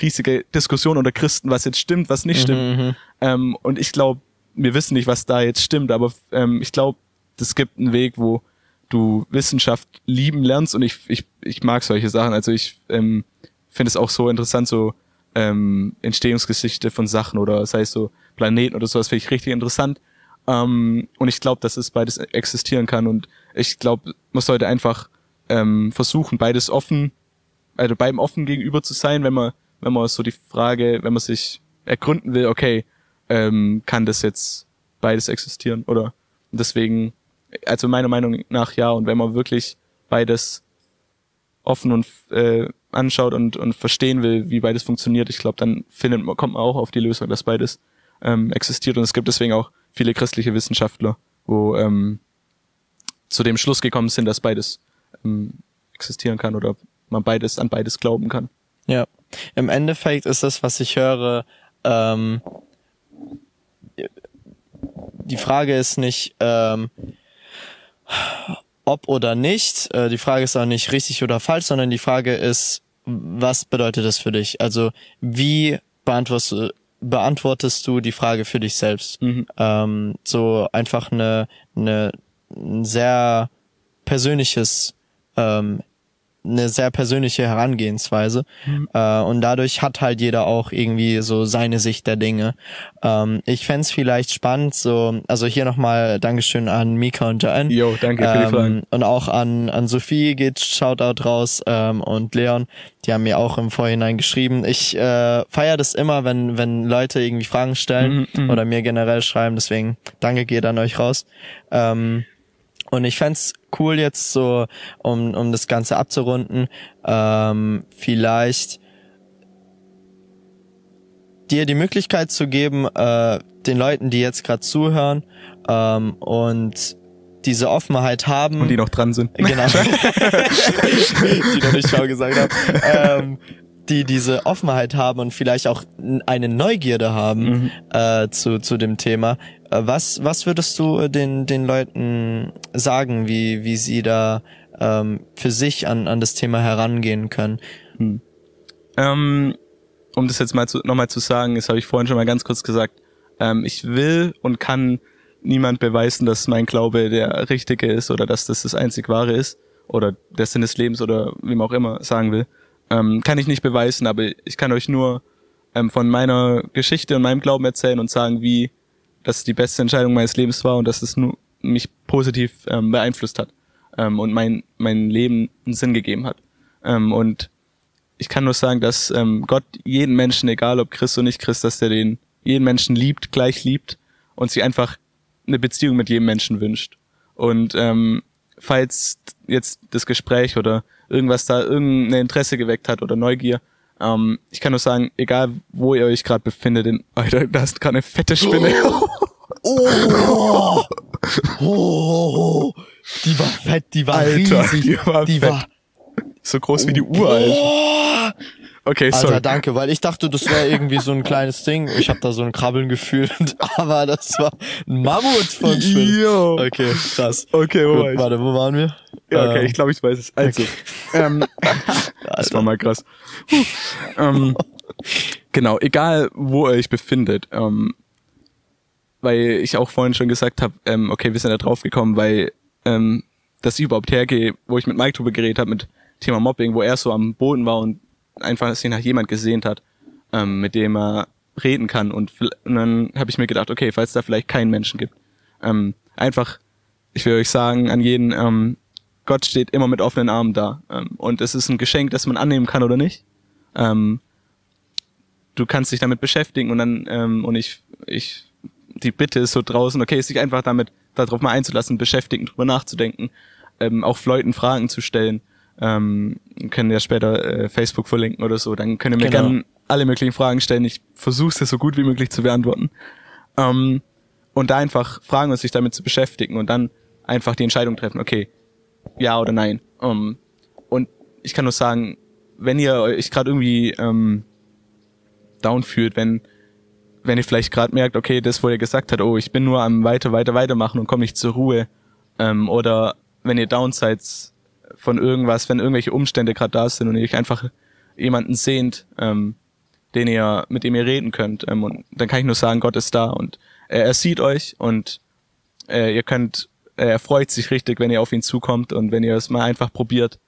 riesige Diskussionen unter Christen, was jetzt stimmt, was nicht stimmt. Mhm, mhm. Ähm, und ich glaube, wir wissen nicht, was da jetzt stimmt, aber ähm, ich glaube, es gibt einen Weg, wo du Wissenschaft lieben lernst und ich, ich, ich mag solche Sachen. Also ich ähm, finde es auch so interessant, so ähm, Entstehungsgeschichte von Sachen oder sei es so Planeten oder sowas, finde ich richtig interessant. Ähm, und ich glaube, dass es beides existieren kann und ich glaube, man sollte einfach ähm, versuchen, beides offen, also beidem offen gegenüber zu sein, wenn man, wenn man so die Frage, wenn man sich ergründen will, okay, ähm, kann das jetzt beides existieren oder deswegen, also meiner Meinung nach ja und wenn man wirklich beides offen und äh, anschaut und, und verstehen will, wie beides funktioniert, ich glaube, dann findet man, kommt man auch auf die Lösung, dass beides ähm, existiert und es gibt deswegen auch viele christliche Wissenschaftler, wo ähm, zu dem Schluss gekommen sind, dass beides ähm, existieren kann oder man beides an beides glauben kann. Ja. Im Endeffekt ist das, was ich höre, ähm, die Frage ist nicht, ähm, ob oder nicht. Äh, die Frage ist auch nicht richtig oder falsch, sondern die Frage ist, was bedeutet das für dich? Also wie beantwortest du, beantwortest du die Frage für dich selbst? Mhm. Ähm, so einfach eine, eine ein sehr persönliches ähm, eine sehr persönliche Herangehensweise äh, und dadurch hat halt jeder auch irgendwie so seine Sicht der Dinge. Ähm, ich fänd's vielleicht spannend, so also hier nochmal Dankeschön an Mika und Jan. Jo, danke für die Fragen. Ähm, und auch an, an Sophie geht Shoutout raus ähm, und Leon, die haben mir auch im Vorhinein geschrieben. Ich äh, feiere das immer, wenn, wenn Leute irgendwie Fragen stellen Mhm, oder mir generell schreiben, deswegen danke geht an euch raus. Ähm, und ich fänd's cool jetzt so, um, um das Ganze abzurunden, ähm, vielleicht dir die Möglichkeit zu geben, äh, den Leuten, die jetzt gerade zuhören ähm, und diese Offenheit haben. Und die noch dran sind. Genau. die noch nicht schau gesagt haben. Ähm, die diese Offenheit haben und vielleicht auch eine Neugierde haben Mhm. äh, zu, zu dem Thema. Äh, was, was würdest du den, den Leuten sagen, wie, wie sie da ähm, für sich an, an das Thema herangehen können? ähm, um das jetzt mal nochmal zu sagen, das habe ich vorhin schon mal ganz kurz gesagt, ähm, ich will und kann niemand beweisen, dass mein Glaube der richtige ist oder dass das das einzig wahre ist oder der Sinn des Lebens oder wie man auch immer sagen will. Ähm, kann ich nicht beweisen, aber ich kann euch nur ähm, von meiner Geschichte und meinem Glauben erzählen und sagen, wie das die beste Entscheidung meines Lebens war und dass es nur mich positiv ähm, beeinflusst hat ähm, und mein, mein Leben einen Sinn gegeben hat. Ähm, und ich kann nur sagen, dass ähm, Gott jeden Menschen, egal ob Christ oder nicht Christ, dass er den jeden Menschen liebt, gleich liebt und sich einfach eine Beziehung mit jedem Menschen wünscht. Und ähm, falls jetzt das Gespräch oder irgendwas da irgendein Interesse geweckt hat oder Neugier, ähm, ich kann nur sagen, egal wo ihr euch gerade befindet, in, Alter, da ist gerade eine fette Spinne. Oh, oh, oh, die war fett, die war Alter, riesig, die war die fett. war so groß wie die Uhr, Alter. Okay, sorry. Alter, danke, weil ich dachte, das wäre irgendwie so ein kleines Ding. Ich habe da so ein Krabbeln gefühlt, aber das war ein Mammut von. Yo. Okay, krass. Okay, wo war Gut, ich? warte, wo waren wir? Ja, okay, Ähm, ich glaube, ich weiß es. Also, ähm, das war mal krass. Puh. ähm, genau, egal wo ihr euch befindet, ähm, weil ich auch vorhin schon gesagt habe, ähm, okay, wir sind da drauf gekommen, weil ähm, dass ich überhaupt hergehe, wo ich mit Mike drüber geredet habe, mit Thema Mobbing, wo er so am Boden war und einfach sich nach jemand gesehnt hat, ähm, mit dem er reden kann. Und, und dann habe ich mir gedacht, okay, falls da vielleicht keinen Menschen gibt, ähm, einfach, ich will euch sagen, an jeden, ähm, Gott steht immer mit offenen Armen da. Ähm, und es ist ein Geschenk, das man annehmen kann oder nicht. Ähm, du kannst dich damit beschäftigen und dann, ähm, und ich, ich, die Bitte ist so draußen, okay, sich einfach damit, darauf mal einzulassen, beschäftigen, drüber nachzudenken, ähm, auch Leuten Fragen zu stellen. Ähm, können ja später äh, Facebook verlinken oder so, dann könnt ihr mir Genau. gerne alle möglichen Fragen stellen. Ich versuche es so gut wie möglich zu beantworten. Ähm, und da einfach fragen und sich damit zu beschäftigen und dann einfach die Entscheidung treffen, okay, ja oder nein. Um, und ich kann nur sagen, wenn ihr euch gerade irgendwie ähm, down fühlt, wenn wenn ihr vielleicht gerade merkt, okay, das, wo ihr gesagt habt, oh, ich bin nur am weiter, weiter, weitermachen und komme nicht zur Ruhe, ähm, oder wenn ihr Downsides von irgendwas, wenn irgendwelche Umstände gerade da sind und ihr euch einfach jemanden sehnt, ähm, den ihr, mit dem ihr reden könnt, ähm, und dann kann ich nur sagen, Gott ist da und er, er sieht euch und äh, ihr könnt, äh, er freut sich richtig, wenn ihr auf ihn zukommt und wenn ihr es mal einfach probiert.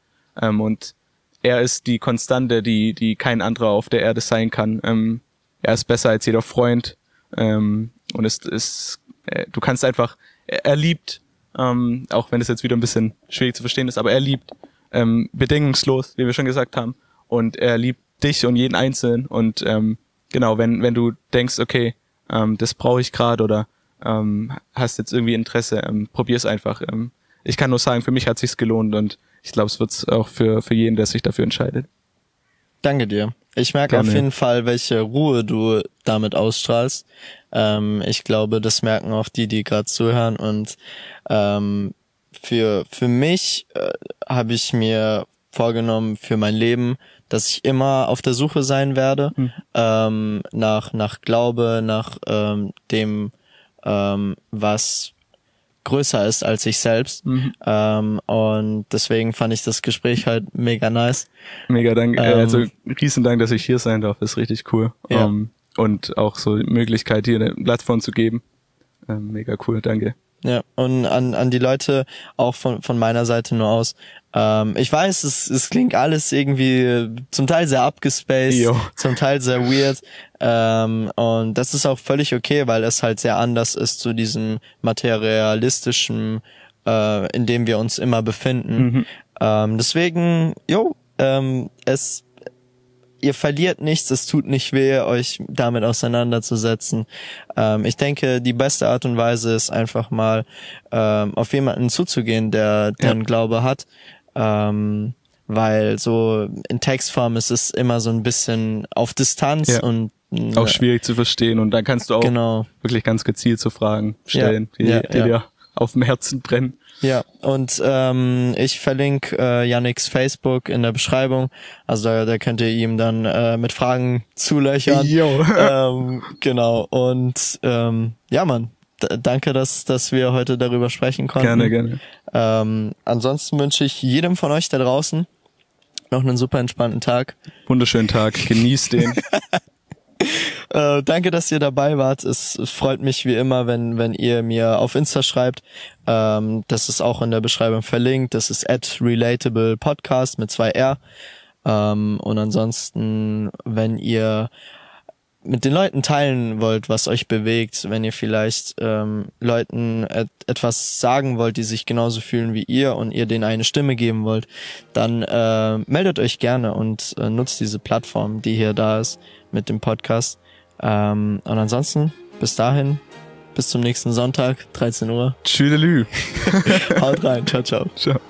Ähm, und er ist die Konstante, die, die kein anderer auf der Erde sein kann. Ähm, er ist besser als jeder Freund. Ähm, und es ist, äh, du kannst einfach, er, er liebt, ähm, auch wenn es jetzt wieder ein bisschen schwierig zu verstehen ist, aber er liebt ähm, bedingungslos, wie wir schon gesagt haben. Und er liebt dich und jeden Einzelnen. Und ähm, genau, wenn, wenn du denkst, okay, ähm, das brauche ich gerade oder ähm, hast jetzt irgendwie Interesse, ähm, probier's einfach. Ähm, ich kann nur sagen, für mich hat sich's gelohnt und ich glaube, es wird's auch für, für jeden, der sich dafür entscheidet. Danke dir. Ich merke auf jeden Fall, welche Ruhe du damit ausstrahlst. Ähm, ich glaube, das merken auch die, die gerade zuhören. Und ähm, für für mich äh, habe ich mir vorgenommen für mein Leben, dass ich immer auf der Suche sein werde ähm, nach nach Glaube, nach ähm, dem, ähm, was größer ist als ich selbst. Ähm, und deswegen fand ich das Gespräch halt mega nice. Mega Dank, äh, Ähm, also riesen Dank, dass ich hier sein darf, ist richtig cool. Ja. Ähm, und auch so die Möglichkeit, hier eine Plattform zu geben. Ähm, mega cool, danke. Ja, und an, an die Leute auch von, von meiner Seite nur aus. Ähm, ich weiß, es, es klingt alles irgendwie zum Teil sehr abgespaced, zum Teil sehr weird. Ähm, und das ist auch völlig okay, weil es halt sehr anders ist zu diesem materialistischen, äh, in dem wir uns immer befinden. Ähm, deswegen, jo, ähm, es ihr verliert nichts, es tut nicht weh, euch damit auseinanderzusetzen. Ähm, ich denke, die beste Art und Weise ist einfach mal ähm, auf jemanden zuzugehen, der, der Ja. einen Glaube hat. Ähm, weil so in Textform ist es immer so ein bisschen auf Distanz Ja. und Auch schwierig zu verstehen und dann kannst du auch Genau. wirklich ganz gezielt so Fragen stellen, Ja, die, ja, die ja. dir auf dem Herzen brennen. Ja, und ähm, ich verlinke äh, Yannicks Facebook in der Beschreibung. Also da, da könnt ihr ihm dann äh, mit Fragen zulöchern. Jo. ähm, genau. Und ähm, ja, Mann, danke, dass, dass wir heute darüber sprechen konnten. Gerne, gerne. Ähm, ansonsten wünsche ich jedem von euch da draußen noch einen super entspannten Tag. Wunderschönen Tag. Genießt den. Äh, danke, dass ihr dabei wart. Es freut mich wie immer, wenn, wenn ihr mir auf Insta schreibt. Ähm, das ist auch in der Beschreibung verlinkt. Das ist at relatable podcast mit zwei R. Ähm, und ansonsten, wenn ihr mit den Leuten teilen wollt, was euch bewegt, wenn ihr vielleicht ähm, Leuten et etwas sagen wollt, die sich genauso fühlen wie ihr und ihr denen eine Stimme geben wollt, dann äh, meldet euch gerne und äh, nutzt diese Plattform, die hier da ist mit dem Podcast. Ähm, und ansonsten, bis dahin, bis zum nächsten Sonntag, 13 Uhr. Tschüdelü. Haut rein, ciao, ciao. Ciao.